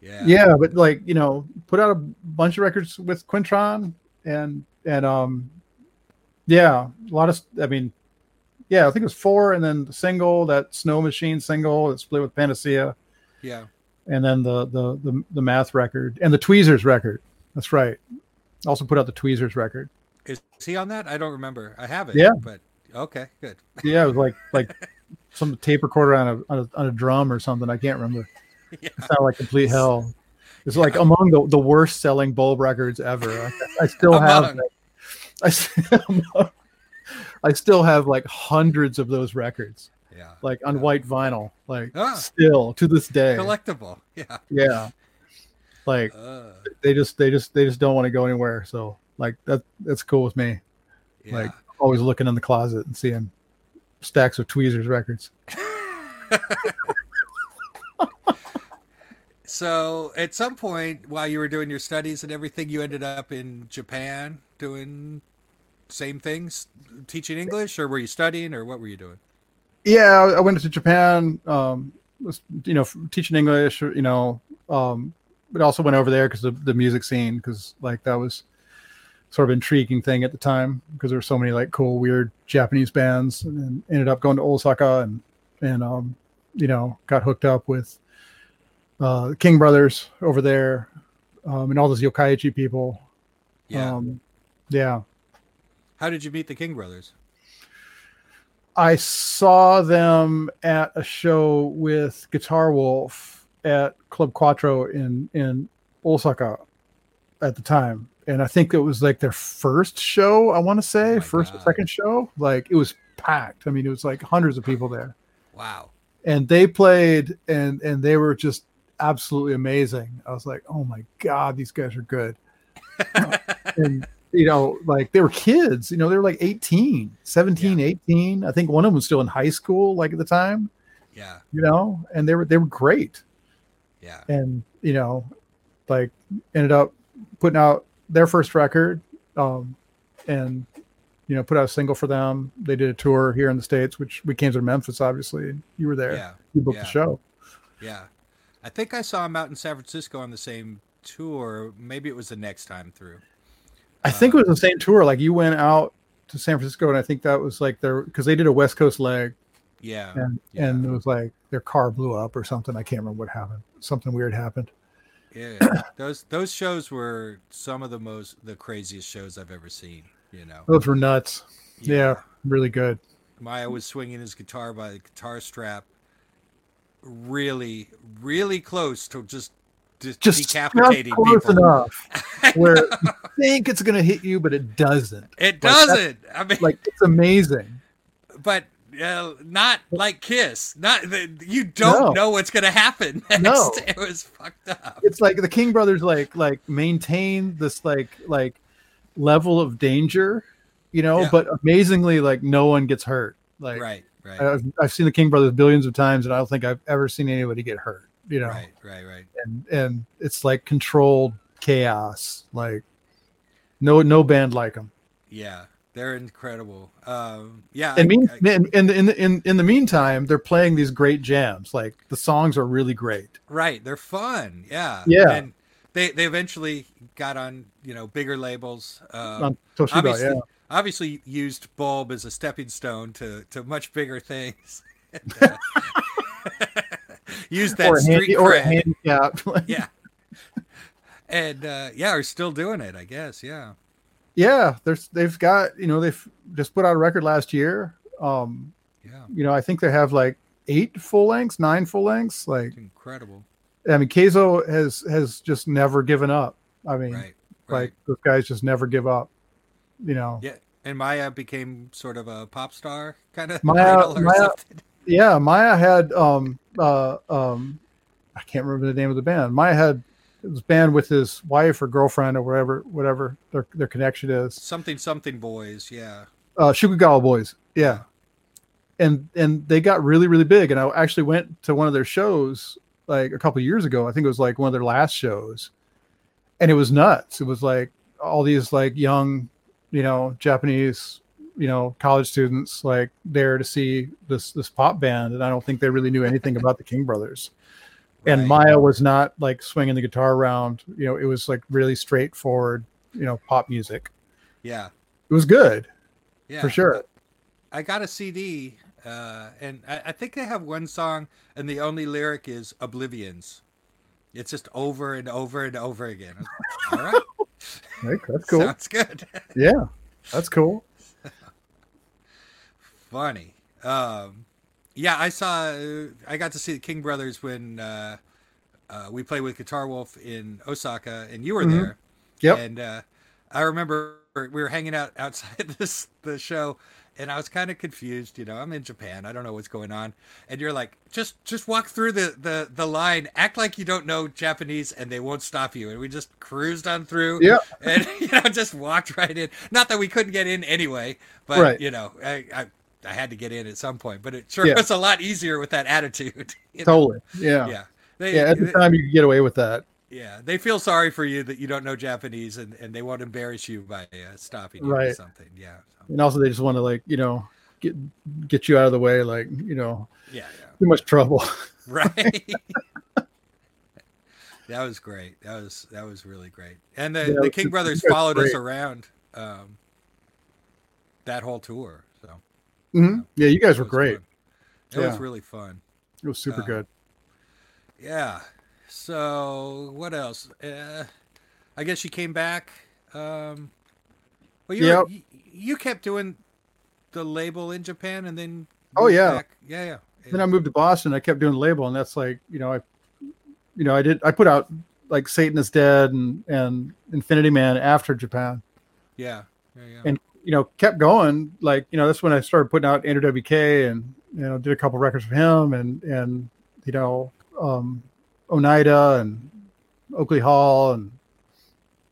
Yeah. yeah, but like you know, put out a bunch of records with Quintron and and um, yeah, a lot of. I mean, yeah, I think it was four, and then the single that Snow Machine single that split with Panacea. Yeah. and then the the the, the math record and the tweezers record that's right also put out the tweezers record Is he on that? I don't remember. I have it. Yeah. But okay, good. (laughs) yeah it was like like some tape recorder on a, on a on a drum or something i can't remember (laughs) Yeah. it sounded like complete hell it's like among the, the worst selling bulb records ever i, I still have. I, still, (laughs) I still have like hundreds of those records Yeah. like on white vinyl like Ah. still to this day Collectible. Yeah. yeah like Uh, they just they just they just don't want to go anywhere. So like that that's cool with me. yeah. Like always looking in the closet and seeing stacks of tweezers records. (laughs) (laughs) So at some point while you were doing your studies and everything, you ended up in Japan doing same things, teaching English, or were you studying, or what were you doing? Yeah, I went to Japan. Um, was you know teaching English. You know, um, but also went over there because of the music scene. Because like that was sort of intriguing thing at the time because there were so many like cool weird Japanese bands, and ended up going to Osaka and and um, you know got hooked up with uh, the King Brothers over there, um, and all those Yokkaichi people. Yeah. Um, yeah. How did you meet the King Brothers? I saw them at a show with Guitar Wolf at Club Quattro in in Osaka at the time, and I think it was like their first show. I want to say Oh first or God. second show. Like it was packed. I mean, it was like hundreds of people there, Wow. and they played, and and they were just absolutely amazing. I was like, oh my god, these guys are good. (laughs) and you know, like they were kids, you know, they were like 18, 17, 18. I think one of them was still in high school, like at the time, Yeah. you know, and they were, they were great. Yeah. And, you know, like ended up putting out their first record, um, and, you know, put out a single for them. They did a tour here in the States, which we came to Memphis, obviously. You were there. Yeah. You booked yeah. the show. Yeah. I think I saw him out in San Francisco on the same tour. Maybe it was the next time through. I think it um, was the same tour. Like you went out to San Francisco, and I think that was like their because they did a West Coast leg, Yeah. and yeah. and it was like their car blew up or something. I can't remember what happened. Something weird happened. Yeah. (coughs) those those shows were some of the most the craziest shows I've ever seen, you know. Those were nuts. Yeah, really good. Maya was swinging his guitar by the guitar strap really really close to just just, Just decapitating just close people. enough (laughs) where you think it's gonna hit you, but it doesn't. It Like, doesn't. I mean, Like it's amazing. but uh, not like Kiss. Not the, you don't No. know what's gonna happen (laughs) next. No. (laughs) It was fucked up. It's like the King brothers like like maintain this like like level of danger, you know, Yeah. but amazingly like no one gets hurt. Like Right, right, I've, I've seen the King brothers billions of times, and I don't think I've ever seen anybody get hurt. You know, right, right, right. and and it's like controlled chaos. Like no no band like them. Yeah, they're incredible. Um, yeah, And mean, I- in, in in in in the meantime, they're playing these great jams. Like the songs are really great. right, they're fun. Yeah, Yeah. and they they eventually got on you know bigger labels. Um, on Toshiba, obviously, yeah. Obviously used Bulb as a stepping stone to to much bigger things. (laughs) And, uh, (laughs) used that or a street handy, or handicap. (laughs) yeah, and uh, yeah, are still doing it. I guess. Yeah. yeah, there's they've got you know they've just put out a record last year. Um, Yeah, you know I think they have like eight full lengths, nine full lengths. Like incredible. I mean, Keizo has has just never given up. I mean, Right. like those guys just never give up. You know, Yeah, and Maya became sort of a pop star kind of (laughs) Maya- Maya- yeah. Maya had um uh um I can't remember the name of the band. Maya had this band with his wife or girlfriend or whatever whatever their their connection is. Something something boys. Yeah. uh Shukugawa Boys. Yeah. And and they got really really big and I actually went to one of their shows like a couple years ago. I think it was like one of their last shows. And it was nuts. It was like all these like young, you know, Japanese, you know, college students like there to see this this pop band and I don't think they really knew anything about the King Brothers. And Maya was not like swinging the guitar around, you know, it was like really straightforward, you know, pop music. Yeah. It was good Yeah. for sure. I got a CD, uh, and I, I think they have one song, and the only lyric is "Oblivions." It's just over and over and over again. All right, That's (laughs) cool. sounds good. (laughs) Yeah, that's cool. Funny. Um, yeah, I saw. uh, I got to see the King Brothers when uh, uh, we played with Guitar Wolf in Osaka, and you were Mhm. there. Yep. And uh, I remember we were hanging out outside (laughs) this the show, and I was kind of confused. You know, I'm in Japan. I don't know what's going on. And you're like, just just walk through the the the line, act like you don't know Japanese, and they won't stop you. And we just cruised on through. Yeah. (laughs) And you know, just walked right in. Not that we couldn't get in anyway, but Right. you know, I. I I had to get in at some point, but it sure Yeah. was a lot easier with that attitude. (laughs) you know? Totally. Yeah. Yeah. They, Yeah. At the they- time, you could get away with that. Yeah, they feel sorry for you that you don't know Japanese, and, and they won't embarrass you by uh, stopping you or something. Yeah, so, And also, they just want to like you know get get you out of the way. Like you know, yeah, too much trouble. (laughs) right. (laughs) that was great. That was that was really great. And the, Yeah, the King Brothers followed us around um, that whole tour. So Mhm. Yeah, you guys were great. fun. It was really fun. It was super Uh, good. Yeah. So what else? Uh, I guess you came back. Um, well, you, Yep. you you kept doing the label in Japan, and then Oh, yeah. back. yeah, yeah. Then I moved to Boston. I kept doing the label, and that's like you know I, you know I did I put out like Satan is Dead and and Infinity Man after Japan. yeah, yeah, yeah. And- you know, kept going. Like, you know, that's when I started putting out Andrew WK and, you know, did a couple records for him and, and, you know, um, Oneida and Oakley Hall and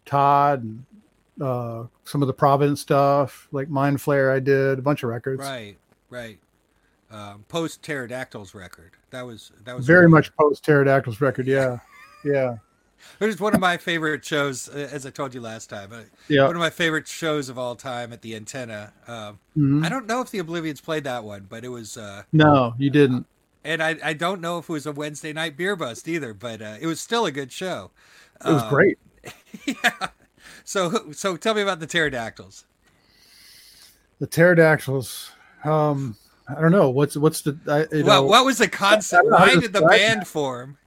Todd and uh, some of the Providence stuff, like Mindflayer. I did a bunch of records. Right, right. Um, post Pterodactyls record. That was that was Very much post Pterodactyls record. Yeah, (laughs) yeah, It was one of my favorite shows, uh, as I told you last time. Yeah. One of my favorite shows of all time at the Antenna. Um, Mhm. I don't know if the Oblivions played that one, but it was, uh, No, you didn't. And I, I don't know if it was a Wednesday night beer bust either, but uh, it was still a good show. It was Um, great. (laughs) yeah. So so tell me about the pterodactyls. The pterodactyls. Um, I don't know what's what's the. I, Well, know, what was the concept? I don't know how Why did the band form?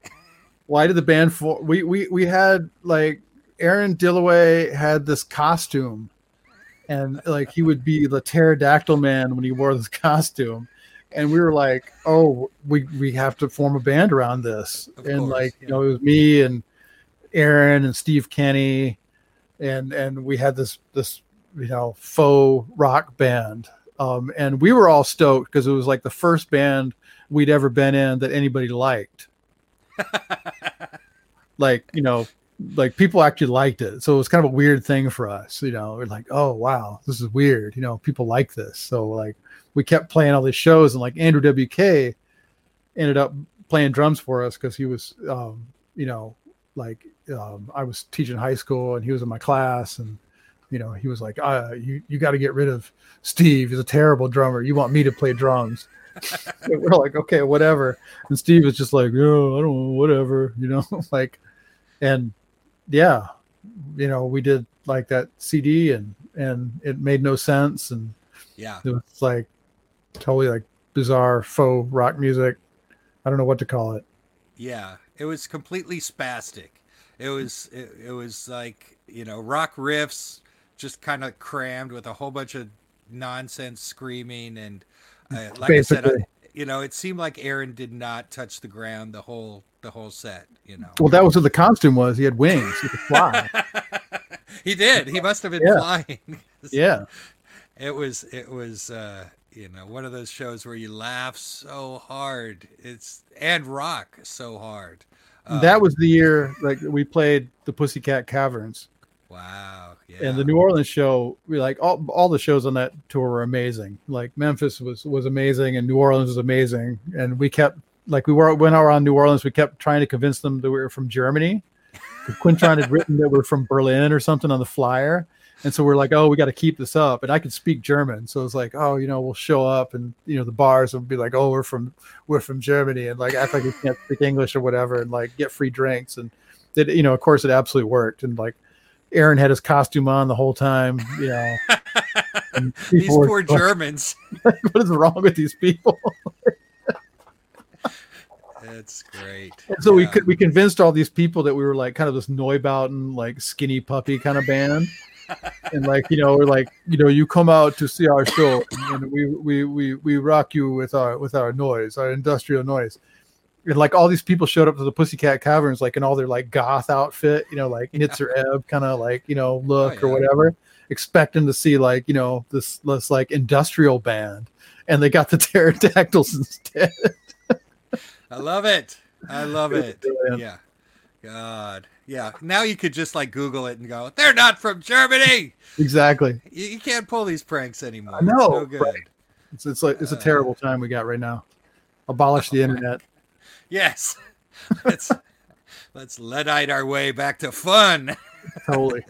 why did the band form? we we we had like Aaron Dilloway had this costume and like he would be the pterodactyl man when he wore this (laughs) costume and we were like oh we we have to form a band around this. Of and course, like yeah. you know it was me and Aaron and Steve Kenny. And and we had this this you know faux rock band. Um and we were all stoked because it was like the first band we'd ever been in that anybody liked. (laughs) Like you know like people actually liked it. So it was kind of a weird thing for us you know we're like oh wow this is weird. You know people like this. So like we kept playing all these shows and like andrew wk ended up playing drums for us because he was um you know like um, i was teaching high school and he was in my class and you know he was like uh, you you got to get rid of steve. He's a terrible drummer. You want me to play drums. (laughs) We're like okay whatever. And steve was just like oh i don't know whatever (laughs) you know (laughs) like and yeah you know we did like that cd and and it made no sense and Yeah. it was like totally like bizarre faux rock music i don't know what to call it Yeah, it was completely spastic. It was it, it was like you know rock riffs, just kind of crammed with a whole bunch of nonsense screaming and uh, like I said, I, you know, it seemed like Aaron did not touch the ground the whole the whole set. You know, well that was what the costume was he had wings he could fly (laughs) he did. He must have been Yeah. flying. (laughs) yeah It was it was uh you know one of those shows where you laugh so hard. It's and rock so hard. Um, that was the year like we played the pussycat caverns wow. Yeah. and the New Orleans show, we like all, all the shows on that tour were amazing. Like Memphis was was amazing, and New Orleans was amazing. And we kept like we were when we were on New Orleans, we kept trying to convince them that we were from Germany. Quintron had written that we're from Berlin or something on the flyer, and so we're like, oh, we got to keep this up. And I could speak German, so it's like, oh, you know, we'll show up, and you know, the bars would be like, oh, we're from we're from Germany, and like act like we can't speak English or whatever, and like get free drinks, and it, you know, of course, it absolutely worked, and like. Aaron had his costume on the whole time, you know. (laughs) These poor like, (laughs) Germans. what is wrong with these people? (laughs) That's great. And so we could we convinced all these people that we were like kind of this Neubauten, like skinny puppy kind of band. And like, you know, we're like, you know, you come out to see our show and we we we we rock you with our with our noise, our industrial noise. And like all these people showed up to the Pussycat Caverns like in all their like goth outfit, you know, like Nitzer (laughs) Ebb kind of like, you know, look oh, or yeah. whatever, expecting to see like, you know, this this like industrial band. And they got the (laughs) pterodactyls instead. I love it. I love it. Yeah. God. Yeah. Now you could just like Google it and go, they're not from Germany. exactly. You, you can't pull these pranks anymore. Know, It's no good. right. It's, it's like it's a Uh, terrible time we got right now. Abolish the (laughs) internet. Yes. (laughs) Let's let's Luddite our way back to fun. (laughs) Totally.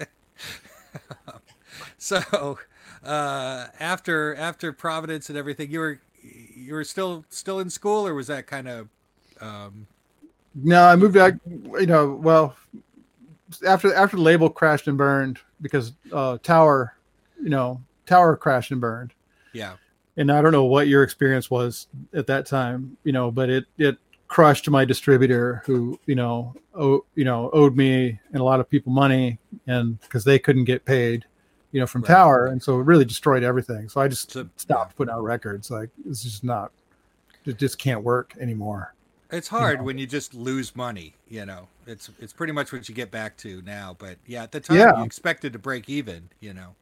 So uh after after Providence and everything, you were you were still still in school or was that kind of um No, I moved out. You know, well, after after the label crashed and burned because uh, Tower, you know, Tower crashed and burned. yeah. And I don't know what your experience was at that time, you know, but it it crushed my distributor, who you know, o- you know, owed me and a lot of people money, and because they couldn't get paid, you know, from Right. Tower, and so it really destroyed everything. So I just So stopped putting out records. Like it's just not, it just can't work anymore. It's hard know. when you just lose money, you know. It's it's pretty much what you get back to now, but yeah, at the time Yeah. you expected to break even, you know.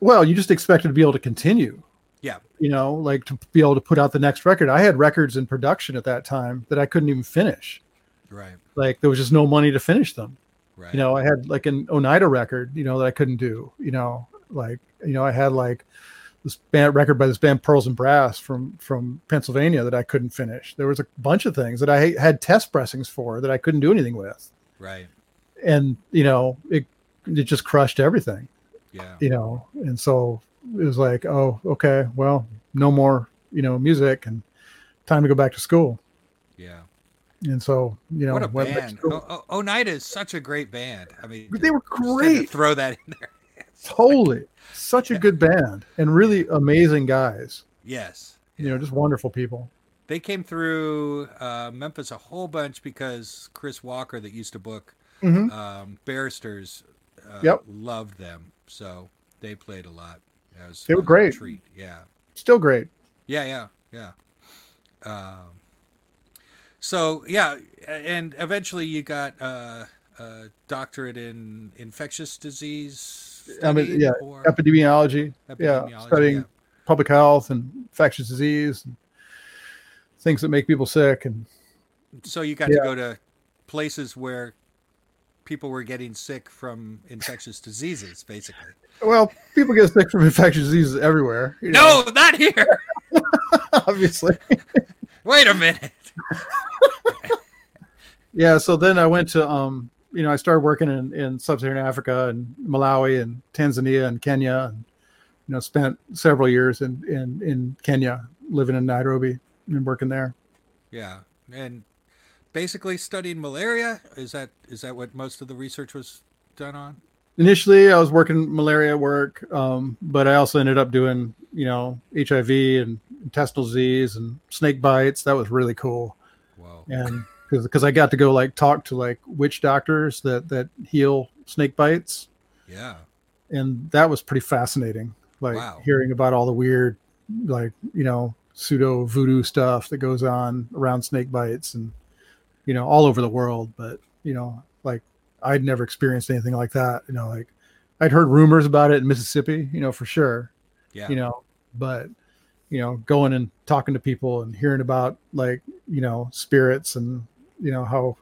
Well, you just expected to be able to continue. Yeah. You know, like to be able to put out the next record. I had records in production at that time that I couldn't even finish. Right. Like there was just no money to finish them. Right. You know, I had like an Oneida record, you know, that I couldn't do. You know, like you know, I had like this band record by this band Pearls and Brass from from Pennsylvania that I couldn't finish. There was a bunch of things that I had test pressings for that I couldn't do anything with, Right. and you know, it it just crushed everything. Yeah. You know, and so it was like, oh, okay, well, no more, you know, music, and time to go back to school. Yeah. And so, you know, what a went back to band! O- O- Oneida is such a great band. I mean, They were great. Throw that in there. Totally. Such a good band and really amazing guys. Yes. You know, just wonderful people. They came through uh, Memphis a whole bunch because Chris Walker, that used to book Mhm. um, barristers, uh, Yep. loved them. So they played a lot. It was They were great. Treat. Yeah. Still great. Yeah, yeah, yeah. Um, so yeah, and eventually you got uh, a doctorate in infectious disease. I mean, yeah, or Epidemiology. Yeah. Studying yeah. public health and infectious disease and things that make people sick. And So you got Yeah. to go to places where people were getting sick from infectious diseases, basically. well, people get sick from infectious diseases everywhere. you know, No, not here. (laughs) obviously. Wait a minute. (laughs) yeah. So then I went to, um, you know, I started working in, in sub-Saharan Africa and Malawi and Tanzania and Kenya and, you know, spent several years in, in, in Kenya, living in Nairobi and working there. Yeah, and basically studying malaria. Is that is that what most of the research was done on? initially I was working malaria work, um, but I also ended up doing, you know, HIV and intestinal disease and snake bites. That was really cool. Wow. And because I got to go like talk to like witch doctors that that heal snake bites, Yeah. and that was pretty fascinating. Like Wow. hearing about all the weird, like you know, pseudo voodoo stuff that goes on around snake bites, and you know, all over the world. But you know, like I'd never experienced anything like that. You know, like I'd heard rumors about it in Mississippi, you know, for sure. Yeah. You know, but you know, going and talking to people and hearing about like you know spirits and you know how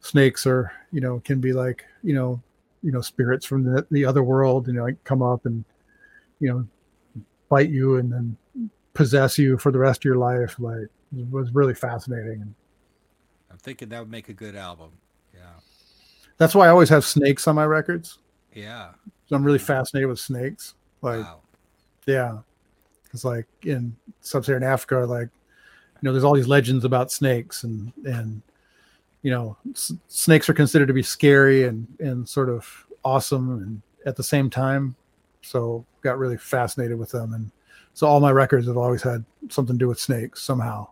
snakes are you know can be like you know you know spirits from the, the other world you know like come up and you know bite you and then possess you for the rest of your life like it was really fascinating I'm thinking that would make a good album. Yeah. that's why i always have snakes on my records Yeah. so i'm really mm-hmm. fascinated with snakes like wow. yeah it's like in sub-saharan africa like you know there's all these legends about snakes and and you know s- snakes are considered to be scary and and sort of awesome and at the same time. So got really fascinated with them. And so all my records have always had something to do with snakes somehow.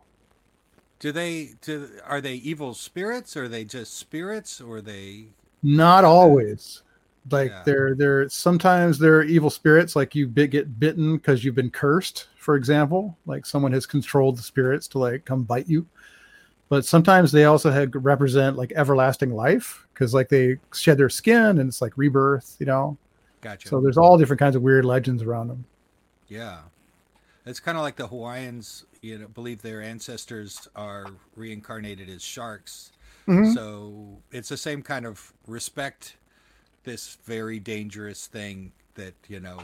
Do they do are they evil spirits? Or are they just spirits? Or are they not always. Like Yeah. they're they're sometimes they're evil spirits like you bit, get bitten because you've been cursed for example. Like someone has controlled the spirits to like come bite you but sometimes they also had represent like everlasting life because like they shed their skin and it's like rebirth you know gotcha. so there's all different kinds of weird legends around them yeah. It's kind of like the Hawaiians, you know, believe their ancestors are reincarnated as sharks. Mhm. So it's the same kind of respect this very dangerous thing that, you know,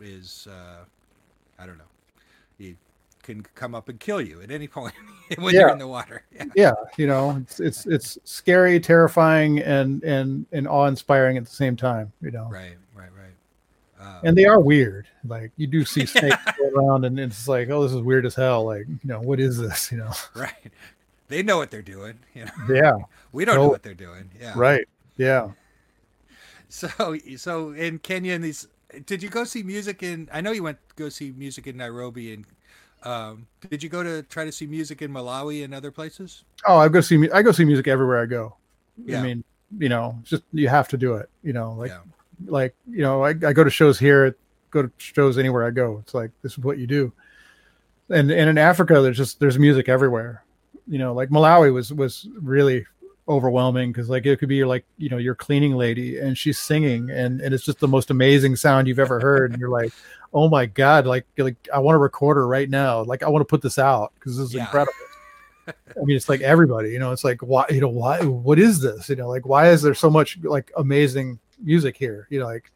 is uh I don't know. Can come up and kill you at any (laughs) point (laughs) when you're in the water. (laughs) Yeah. yeah you know it's it's it's scary terrifying and and and awe-inspiring at the same time you know Right, right, right. Uh, and they are weird. Like you do see snakes go around, and it's like, oh, this is weird as hell. Like, you know, what is this? You know, right. They know what they're doing, you know. yeah, We don't know Oh. what they're doing. Yeah. right, yeah. So, so in Kenya, and these, did you go see music in? I know you went to go see music in Nairobi, and um, did you go to try to see music in Malawi and other places? Oh, I go see I go see music everywhere I go. Yeah. I mean, you know, just you have to do it. You know, like yeah, like you know, I, I go to shows here, go to shows anywhere I go. It's like this is what you do. And and in Africa, there's just there's music everywhere. You know, like Malawi was was really overwhelming because like it could be like you know your cleaning lady and she's singing and and it's just the most amazing sound you've ever heard and you're like oh my god like like i want to record her right now like i want to put this out because this is Yeah. incredible (laughs) I mean, it's like everybody, you know, it's like why, you know, why, what is this? You know, like why is there so much like amazing music here? You know, like,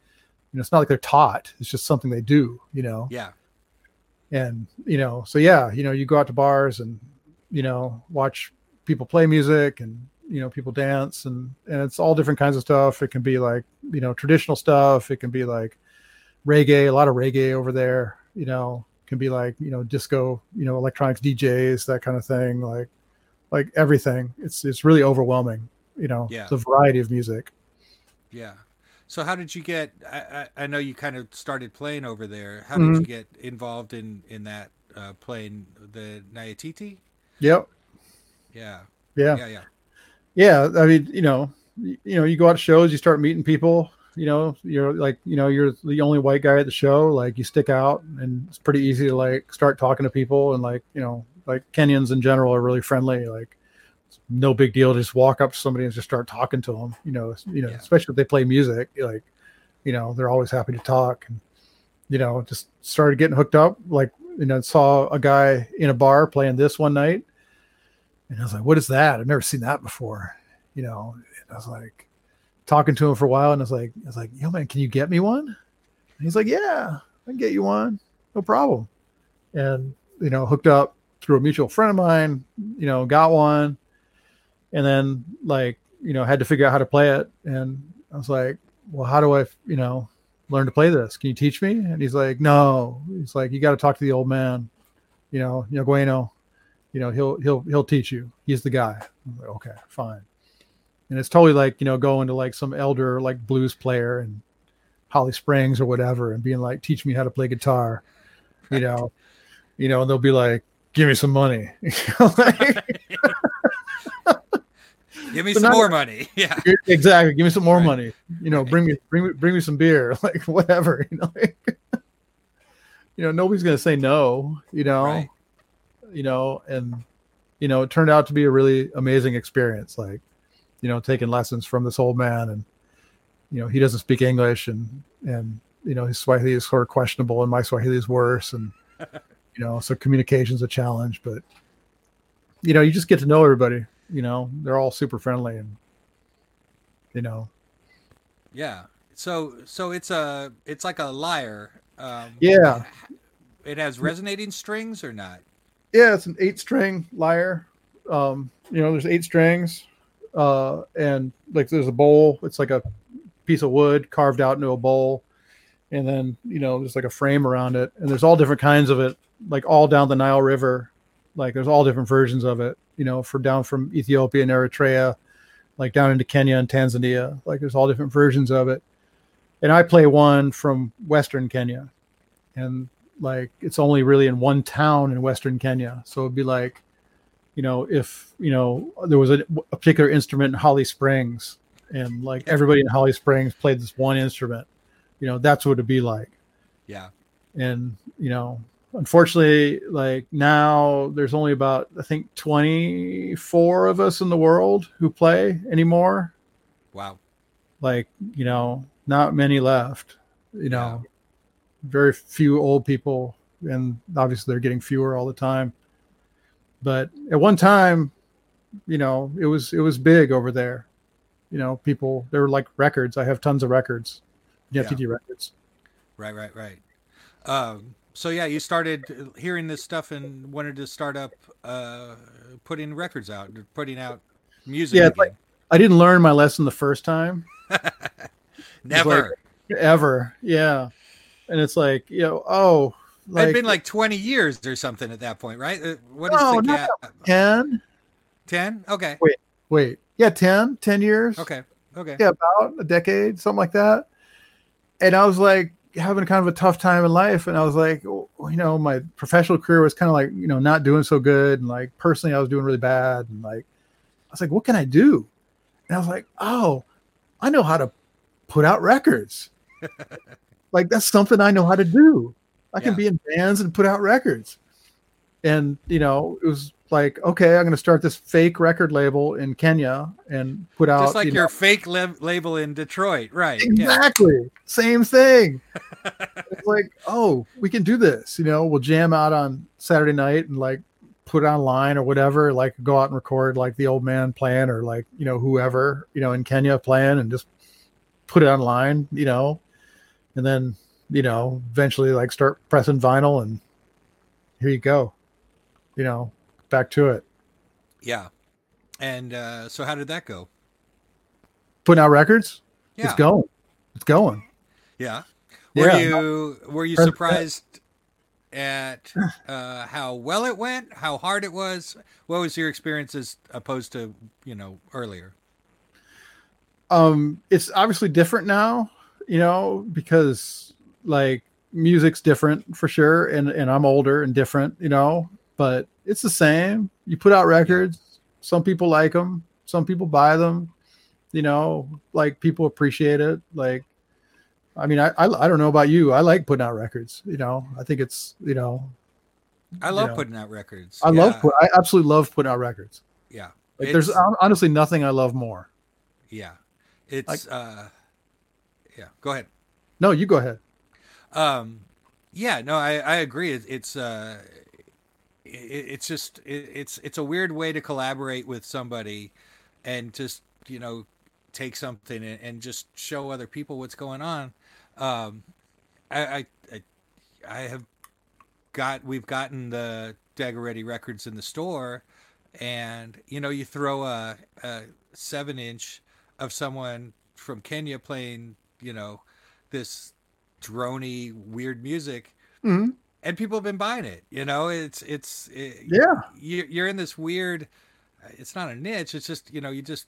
you know, it's not like they're taught; it's just something they do. You know. Yeah. And you know, so yeah, you know, you go out to bars and you know watch people play music and you know people dance and and it's all different kinds of stuff. It can be like you know traditional stuff. It can be like reggae, a lot of reggae over there. You know, can be like you know disco, you know electronics DJs, that kind of thing. Like like everything. It's it's really overwhelming. You know, Yeah. the variety of music. Yeah. So how did you get? I, I, I know you kind of started playing over there. How Mhm. did you get involved in in that uh, playing the Nyatiti? Yep. Yeah. Yeah. Yeah. Yeah. yeah i mean you know you know you go out to shows you start meeting people you know you're like you know you're the only white guy at the show like you stick out and it's pretty easy to like start talking to people and like you know like kenyans in general are really friendly like it's no big deal to just walk up to somebody and just start talking to them you know you know Yeah. especially if they play music like you know they're always happy to talk and you know just started getting hooked up like you know saw a guy in a bar playing this one night and I was like, what is that? I've never seen that before. You know, and I was like talking to him for a while and I was like, I was like, yo man, can you get me one? And he's like, Yeah, I can get you one. No problem. And you know, hooked up through a mutual friend of mine, you know, got one. And then like, you know, had to figure out how to play it. And I was like, Well, how do I, you know, learn to play this? Can you teach me? And he's like, No. He's like, You got to talk to the old man, you know, you know, Gueno you know he'll he'll he'll teach you he's the guy like, okay fine and it's totally like you know going to like some elder like blues player in holly springs or whatever and being like teach me how to play guitar you know (laughs) you know and they'll be like give me some money You know, like, Give me So some now- more money. (laughs) Yeah. (laughs) exactly give me some more Right. money you know bring me bring me bring me some beer like whatever you know like, you know nobody's gonna say no you know Right. you know and you know it turned out to be a really amazing experience like you know taking lessons from this old man and you know he doesn't speak english and and you know his swahili is sort of questionable and my swahili is worse and (laughs) you know so communication's a challenge but you know you just get to know everybody you know they're all super friendly and you know Yeah. So so it's a it's like a lyre. Um, Yeah. It has resonating strings or not? yeah it's an eight string lyre um you know there's eight strings uh and like there's a bowl. It's like a piece of wood carved out into a bowl. And then you know there's like a frame around it. And there's all different kinds of it like all down the nile river. Like there's all different versions of it you know for down from ethiopia and eritrea like down into kenya and tanzania. Like there's all different versions of it. And i play one from western kenya. And like it's only really in one town in western kenya. So it'd be like you know if you know there was a, a particular instrument in holly springs and like everybody in holly springs played this one instrument you know that's what it'd be like. Yeah. and you know unfortunately like now there's only about i think 24 of us in the world who play anymore. Wow. like you know not many left you know. Very few old people and obviously they're getting fewer all the time but at one time you know it was it was big over there you know people there were like records i have tons of records yeah, Yeah. TD records Right, right, right. Um, so yeah, you started hearing this stuff and wanted to start up uh, putting records out, putting out music. Yeah, again. i didn't learn my lesson the first time (laughs) Never. ever yeah and it's like you know oh It'd like been like 20 years or something at that point, right? Uh, What is No, the gap? 10 10? Okay. wait wait. yeah 10 10 years Okay. Okay. yeah, about a decade, something like that. And I was like having kind of a tough time in life. And I was like, you know, my professional career was kind of like, you know, not doing so good. And like personally, I was doing really bad. And like, I was like, what can I do? And I was like, oh, I know how to put out records. (laughs) like that's something I know how to do. I can Yeah. be in bands and put out records. And you know, it was like, okay, I'm going to start this fake record label in Kenya and put out Just like you know, your fake lab- label in Detroit, right? Yeah. Exactly. Same thing. (laughs) it's like, oh, we can do this. You know, we'll jam out on Saturday night and like put it online or whatever, like go out and record like the old man playing or like, you know, whoever, you know, in Kenya playing and just put it online, you know, and then, you know, eventually like start pressing vinyl and here you go. You know, back to it. Yeah. And uh, so how did that go? Putting out records? Yeah. It's going. It's going. Yeah. Were Yeah. you were you surprised at uh, how well it went? How hard it was? What was your experience as opposed to you know earlier? um it's obviously different now you know because like music's different for sure and and i'm older and different you know but it's the same you put out records some people like them some people buy them you know like people appreciate it like i mean i i, I don't know about you i like putting out records you know i think it's you know I love Yeah. putting out records. i yeah, love i absolutely love putting out records Yeah. like there's honestly nothing i love more Yeah. It's uh yeah, go ahead. no you go ahead Um yeah, no, I I agree. It, it's uh it, it's just it, it's it's a weird way to collaborate with somebody and just, you know, take something and, and just show other people what's going on. Um I I I, have got we've gotten the Dagoretti records in the store and you know you throw a, a seven inch of someone from Kenya playing you know this drony weird music Mhm. and people have been buying it you know? It's it's it, yeah. you, you're in this weird it's not a niche it's just you know you just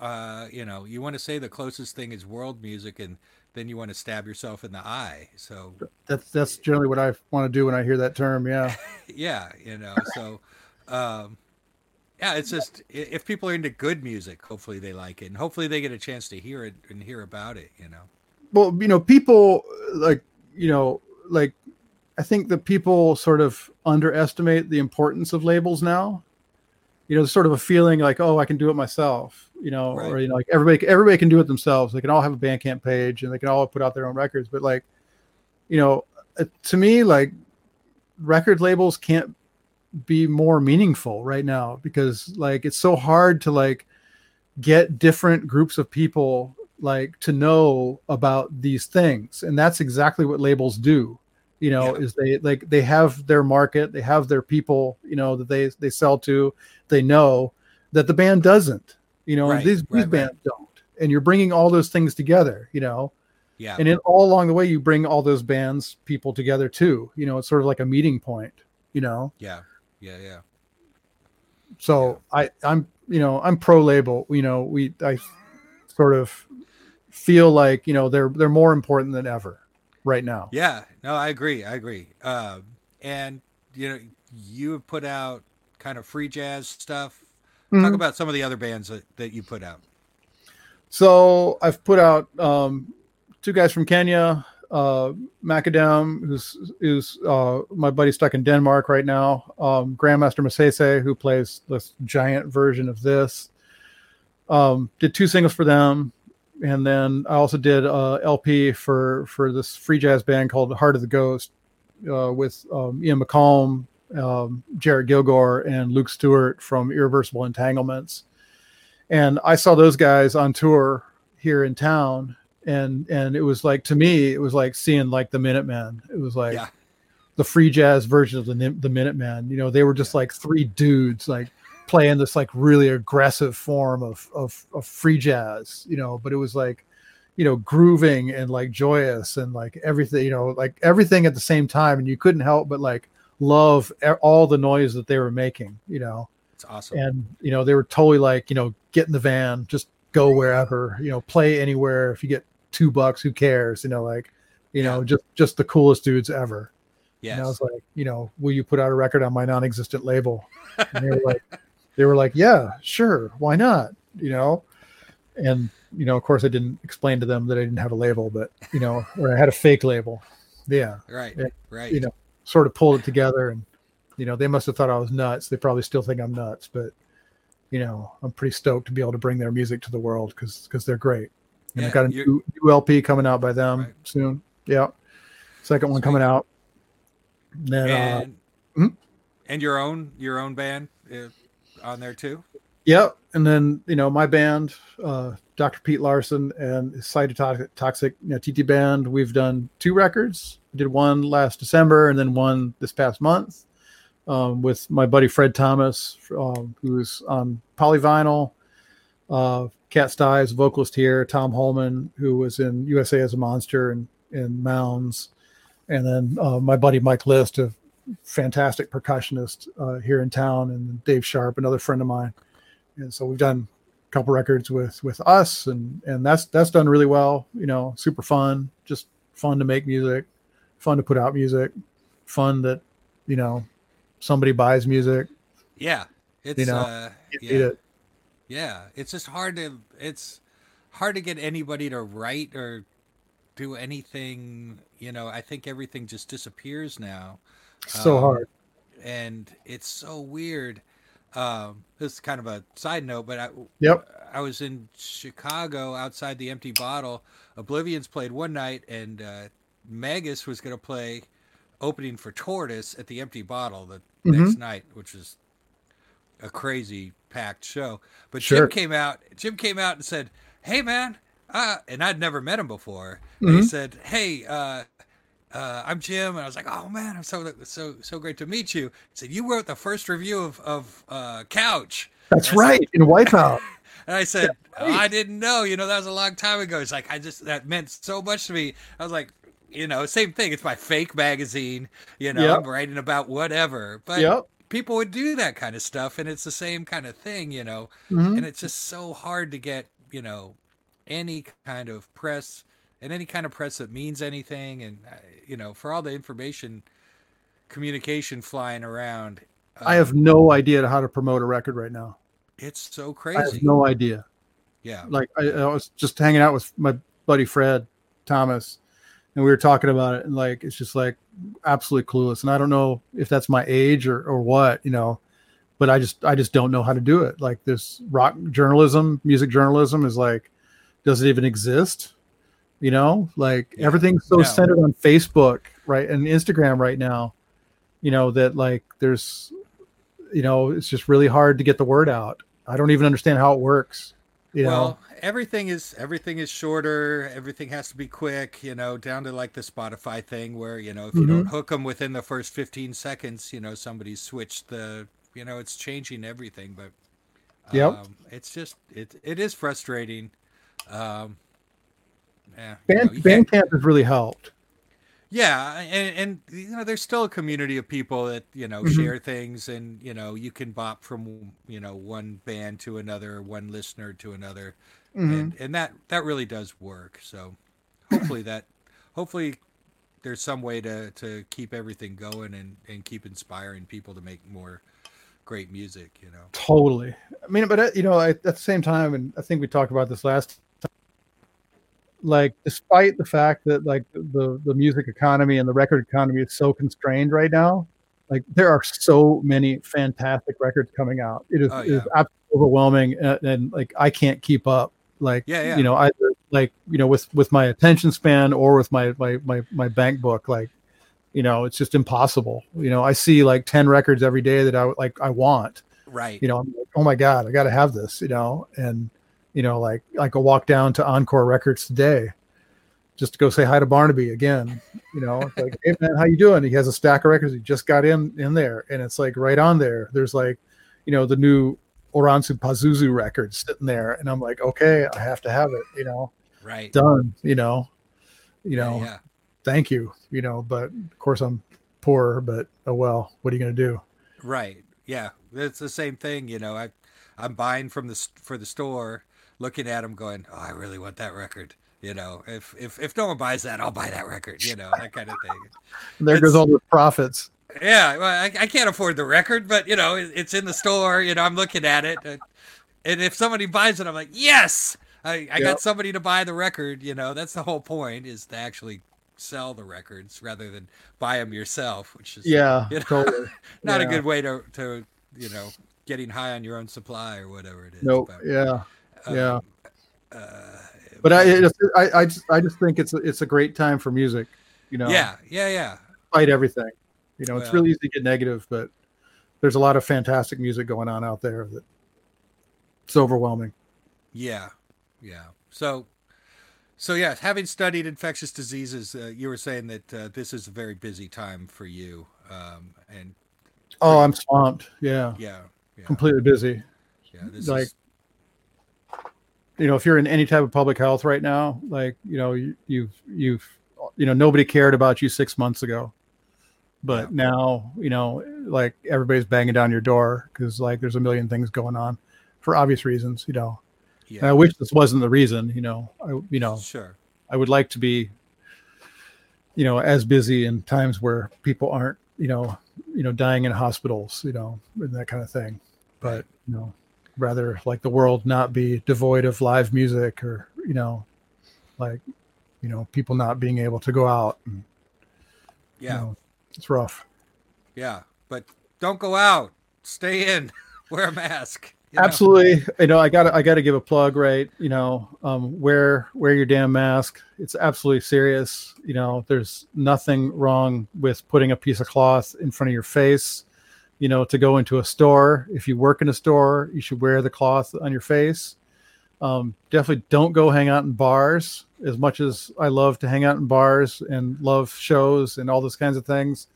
uh you know you want to say the closest thing is world music and then you want to stab yourself in the eye so. That's that's generally what i want to do when i hear that term yeah. (laughs) Yeah you know so um yeah it's just if people are into good music hopefully they like it and hopefully they get a chance to hear it and hear about it you know well you know people like you know like i think that people sort of underestimate the importance of labels now. You know sort of a feeling like oh i can do it myself you know or you know like everybody everybody can do it themselves. They can all have a bandcamp page and they can all put out their own records but like you know uh, to me like record labels can't be more meaningful right now because like it's so hard to like get different groups of people like to know about these things. And that's exactly what labels do you know Yeah. is they like they have their market they have their people you know that they they sell to. They know that the band doesn't you know Right, these right, these right. bands don't. And you're bringing all those things together you know? Yeah. And then all along the way you bring all those bands people together too you know it's sort of like a meeting point you know? Yeah yeah yeah. So i i'm you know i'm pro label you know we i sort of feel like you know they're they're more important than ever right now. Yeah no i agree i agree. Um and you know you have put out kind of free jazz stuff. Mhm. talk about some of the other bands that, that you put out. So i've put out um two guys from kenya uh makadem who's who's uh my buddy stuck in denmark right now um grandmaster masese who plays this giant version of this. Um did two singles for them and then i also did a lp for for this free jazz band called heart of the ghost uh with um ian mccolm um jarrett gilgore and luke stewart from irreversible entanglements. And i saw those guys on tour here in town and and it was like to me it was like seeing like the minutemen. It was like Yeah. the free jazz version of the the minutemen. You know they were just like three dudes like playing this like really aggressive form of of, of free jazz you know but it was like you know grooving and like joyous and like everything you know like everything at the same time and you couldn't help but like love all the noise that they were making you know? It's awesome. And you know they were totally like you know get in the van just go wherever you know play anywhere. If you get two bucks who cares you know like you know just just the coolest dudes ever. Yes and i was like you know will you put out a record on my non-existent label? And they were like they were like yeah sure why not? You know? And you know of course i didn't explain to them that i didn't have a label but you know (laughs) or i had a fake label. Yeah. Right yeah, right. you know sort of pulled it together and you know they must have thought i was nuts. They probably still think i'm nuts but you know i'm pretty stoked to be able to bring their music to the world because because they're great. And Yeah, i've got a new, new lp coming out by them Right. soon. Yeah. Second one coming out. And then uh, and Mhm. and your own your own band? Uh, on there too. Yep. And then, you know, my band, uh, Dr. Pete Larson and Cytotoxic you know, TT Band, we've done two records. We did one last December and then one this past month um, with my buddy Fred Thomas, um, who's on Polyvinyl. Uh, Cat Stives, vocalist here, Tom Holman, who was in USA as a Monster and in Mounds. And then uh, my buddy Mike List, a fantastic percussionist uh, here in town, and Dave Sharp, another friend of mine and so we've done a couple records with with us and and that's that's done really well you know super fun just fun to make music fun to put out music fun that you know somebody buys music yeah it's you know uh, yeah. it. yeah it's just hard to it's hard to get anybody to write or do anything you know i think everything just disappears now so Um, hard and it's so weird um, this is kind of a side note, but I, Yep. I was in Chicago outside the Empty Bottle. Oblivions played one night, and uh, Magas was going to play opening for Tortoise at the Empty Bottle the Mhm. next night, which was a crazy packed show. But Sure. Jim came out. Jim came out and said, "Hey, man," uh, and I'd never met him before. And he said, "Hey." Uh, uh, I'm Jim, and I was like, "Oh man, I'm so so so great to meet you." He said, "You wrote the first review of of uh, Couch," that's right in wipeout (laughs) and I said, That's "Oh, "I didn't know. You know, that was a long time ago." It's like I just that meant so much to me. I was like, you know, same thing. It's my fake magazine. You know, Yep. I'm writing about whatever, but yep people would do that kind of stuff, and it's the same kind of thing, you know. Mhm. And it's just so hard to get, you know, any kind of press and any kind of press that means anything, and uh, you know, for all the information communication flying around. i have um, no idea how to promote a record right now It's so crazy. i have no idea yeah. like I, I was just hanging out with my buddy Fred Thomas, and we were talking about it, and like it's just like absolutely clueless. And I don't know if that's my age or or what, you know, but I just I just don't know how to do it. Like this rock journalism, music journalism is like, does it even exist? You know, like Yeah. everything's so No. centered on Facebook, right, and Instagram right now. You know that like there's, you know, it's just really hard to get the word out. I don't even understand how it works. You know, everything is everything is shorter everything has to be quick you know down to like the spotify thing where you know if you don't Mhm. hook them within the first 15 seconds you know somebody's switched the you know it's changing everything but Yep. um, it's just it it is frustrating um you Band, know, you Bandcamp has really helped. yeah, and, and you know, there's still a community of people that you know Mhm. share things, and you know, you can bop from you know one band to another, one listener to another, Mhm. and and that that really does work. So hopefully that, hopefully there's some way to to keep everything going and and keep inspiring people to make more great music. You know. Totally. I mean, but uh, you know, at, at the same time, and I think we talked about this last. Like, despite the fact that like the the music economy and the record economy is so constrained right now, like there are so many fantastic records coming out. It is, Oh, it is yeah. absolutely overwhelming, and, and like I can't keep up. Like, Yeah, yeah. you know, either like you know with with my attention span or with my my my my bank book, like you know, it's just impossible. You know, I see like ten records every day that I like I want Right. you know, I'm like, oh my God, I got to have this, you know, and, you know, like like a walk down to Encore Records today just to go say hi to Barnaby again, you know, it's like, hey man, how you doing? He has a stack of records. He just got in, in there and it's like right on there. There's like, you know, the new Oranssi Pazuzu records sitting there. And I'm like, okay, I have to have it, you know, right. done, you know, you know, yeah. thank you, you know, but of course I'm poor, but oh well, what are you going to do? Right. Yeah. It's the same thing. You know, I, I'm buying from the for the store, looking at them, going, "Oh, I really want that record." You know, if if if no one buys that, I'll buy that record. You know, that kind of thing. And (laughs) there It's- goes all the profits. Yeah. Well, I, I can't afford the record, but you know, it, it's in the store. You know, I'm looking at it, and, and if somebody buys it, I'm like, yes, I, I Yep. got somebody to buy the record. You know, that's the whole point is to actually sell the records rather than buy them yourself, which is Yeah, (laughs) you know, totally. (laughs) not a good way to to you know getting high on your own supply or whatever it is. Nope. but, Yeah. Yeah. Uh, But I, just, I, I just, I just think it's, a, it's a great time for music. You know, yeah, yeah, yeah. Fight everything. You know, it's really easy to get negative, but there's a lot of fantastic music going on out there that it's overwhelming. Yeah, yeah. So, so yeah, having studied infectious diseases, uh, you were saying that uh, this is a very busy time for you, um, and oh, I'm swamped. Yeah, yeah, yeah. completely busy. Yeah, this like is, you know if you're in any type of public health right now like you know you, you've you've you know nobody cared about you six months ago. But Yeah. now you know like everybody's banging down your door because like there's a million things going on for obvious reasons you know. And i wish this wasn't the reason you know. I you know sure, i would like to be you know as busy in times where people aren't you know you know dying in hospitals you know and that kind of thing. But you know rather like the world not be devoid of live music or you know like you know people not being able to go out and, you yeah, know, it's rough yeah. But don't go out. Stay in. (laughs) Wear a mask. you know? absolutely you know i gotta i gotta give a plug right you know um wear wear your damn mask it's absolutely serious you know there's nothing wrong with putting a piece of cloth in front of your face you know to go into a store. If you work in a store you should wear the cloth on your face. Um, definitely don't go hang out in bars. As much as i love to hang out in bars and love shows and all those kinds of things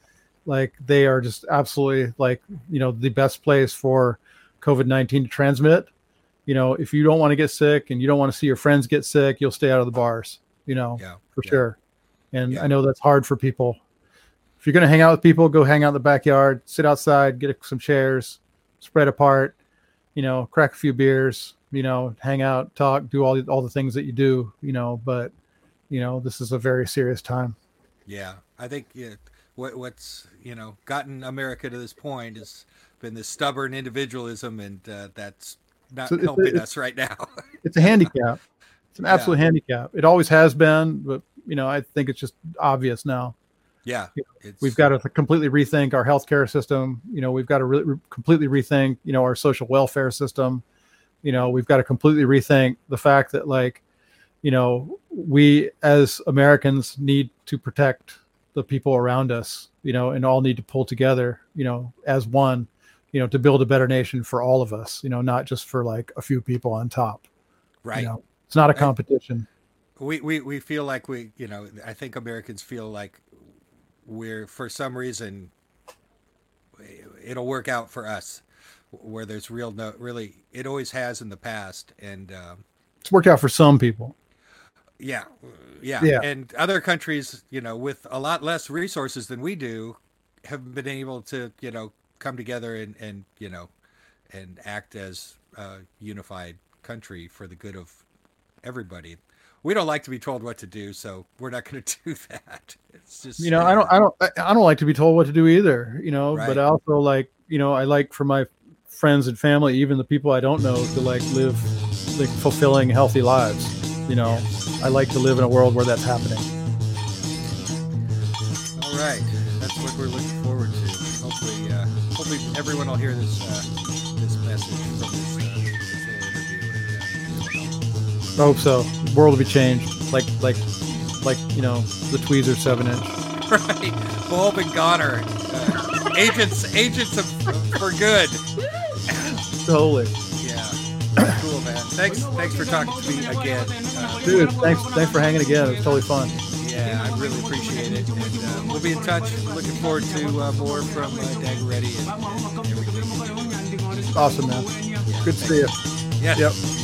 like they are just absolutely like you know the best place for covid-19 to transmit. You know if you don't want to get sick and you don't want to see your friends get sick you'll stay out of the bars you know Yeah, for yeah. sure. And Yeah. i know that's hard for people if you're going to hang out with people go hang out in the backyard sit outside get some chairs spread apart you know crack a few beers you know hang out talk do all, all the things that you do you know but you know this is a very serious time Yeah, I think yeah, what what's you know gotten America to this point has been this stubborn individualism, and uh, that's not So helping it's- us right now. (laughs) it's a handicap it's an Yeah. absolute handicap it always has been but you know i think it's just obvious now yeah, we've got to completely rethink our healthcare system. You know, we've got to re- re- completely rethink, you know, our social welfare system. You know, we've got to completely rethink the fact that, like, you know, we as Americans need to protect the people around us. You know, and all need to pull together. You know, as one. You know, to build a better nation for all of us. You know, not just for like a few people on top. right. You know, it's not a competition. we, we we feel like we you know I think Americans feel like we're for some reason it'll work out for us where there's real no really it always has in the past and um, It's worked out for some people. yeah yeah Yeah. and other countries you know with a lot less resources than we do have been able to you know come together and and you know and act as a unified country for the good of everybody we don't like to be told what to do so we're not going (laughs) to do that. It's just you know i don't i don't I don't like to be told what to do either you know Right. but i also like you know i like for my friends and family even the people i don't know to like live like fulfilling healthy lives you know. I like to live in a world where that's happening. All right. That's what we're looking forward to. Hopefully uh hopefully everyone will hear this uh this message from this, uh, i hope so. The world will be changed like like like you know the tweezer seven inch. Right. Bulb and goner uh, agents agents of, for good. Totally. Yeah. Cool man. Thanks thanks for talking to me again. Uh, dude thanks thanks for hanging again. It was totally fun. Yeah i really appreciate it. And uh, we'll be in touch. Looking forward to uh, more from uh, Dagoretti and, and everything. Awesome man. Good to see you yes yep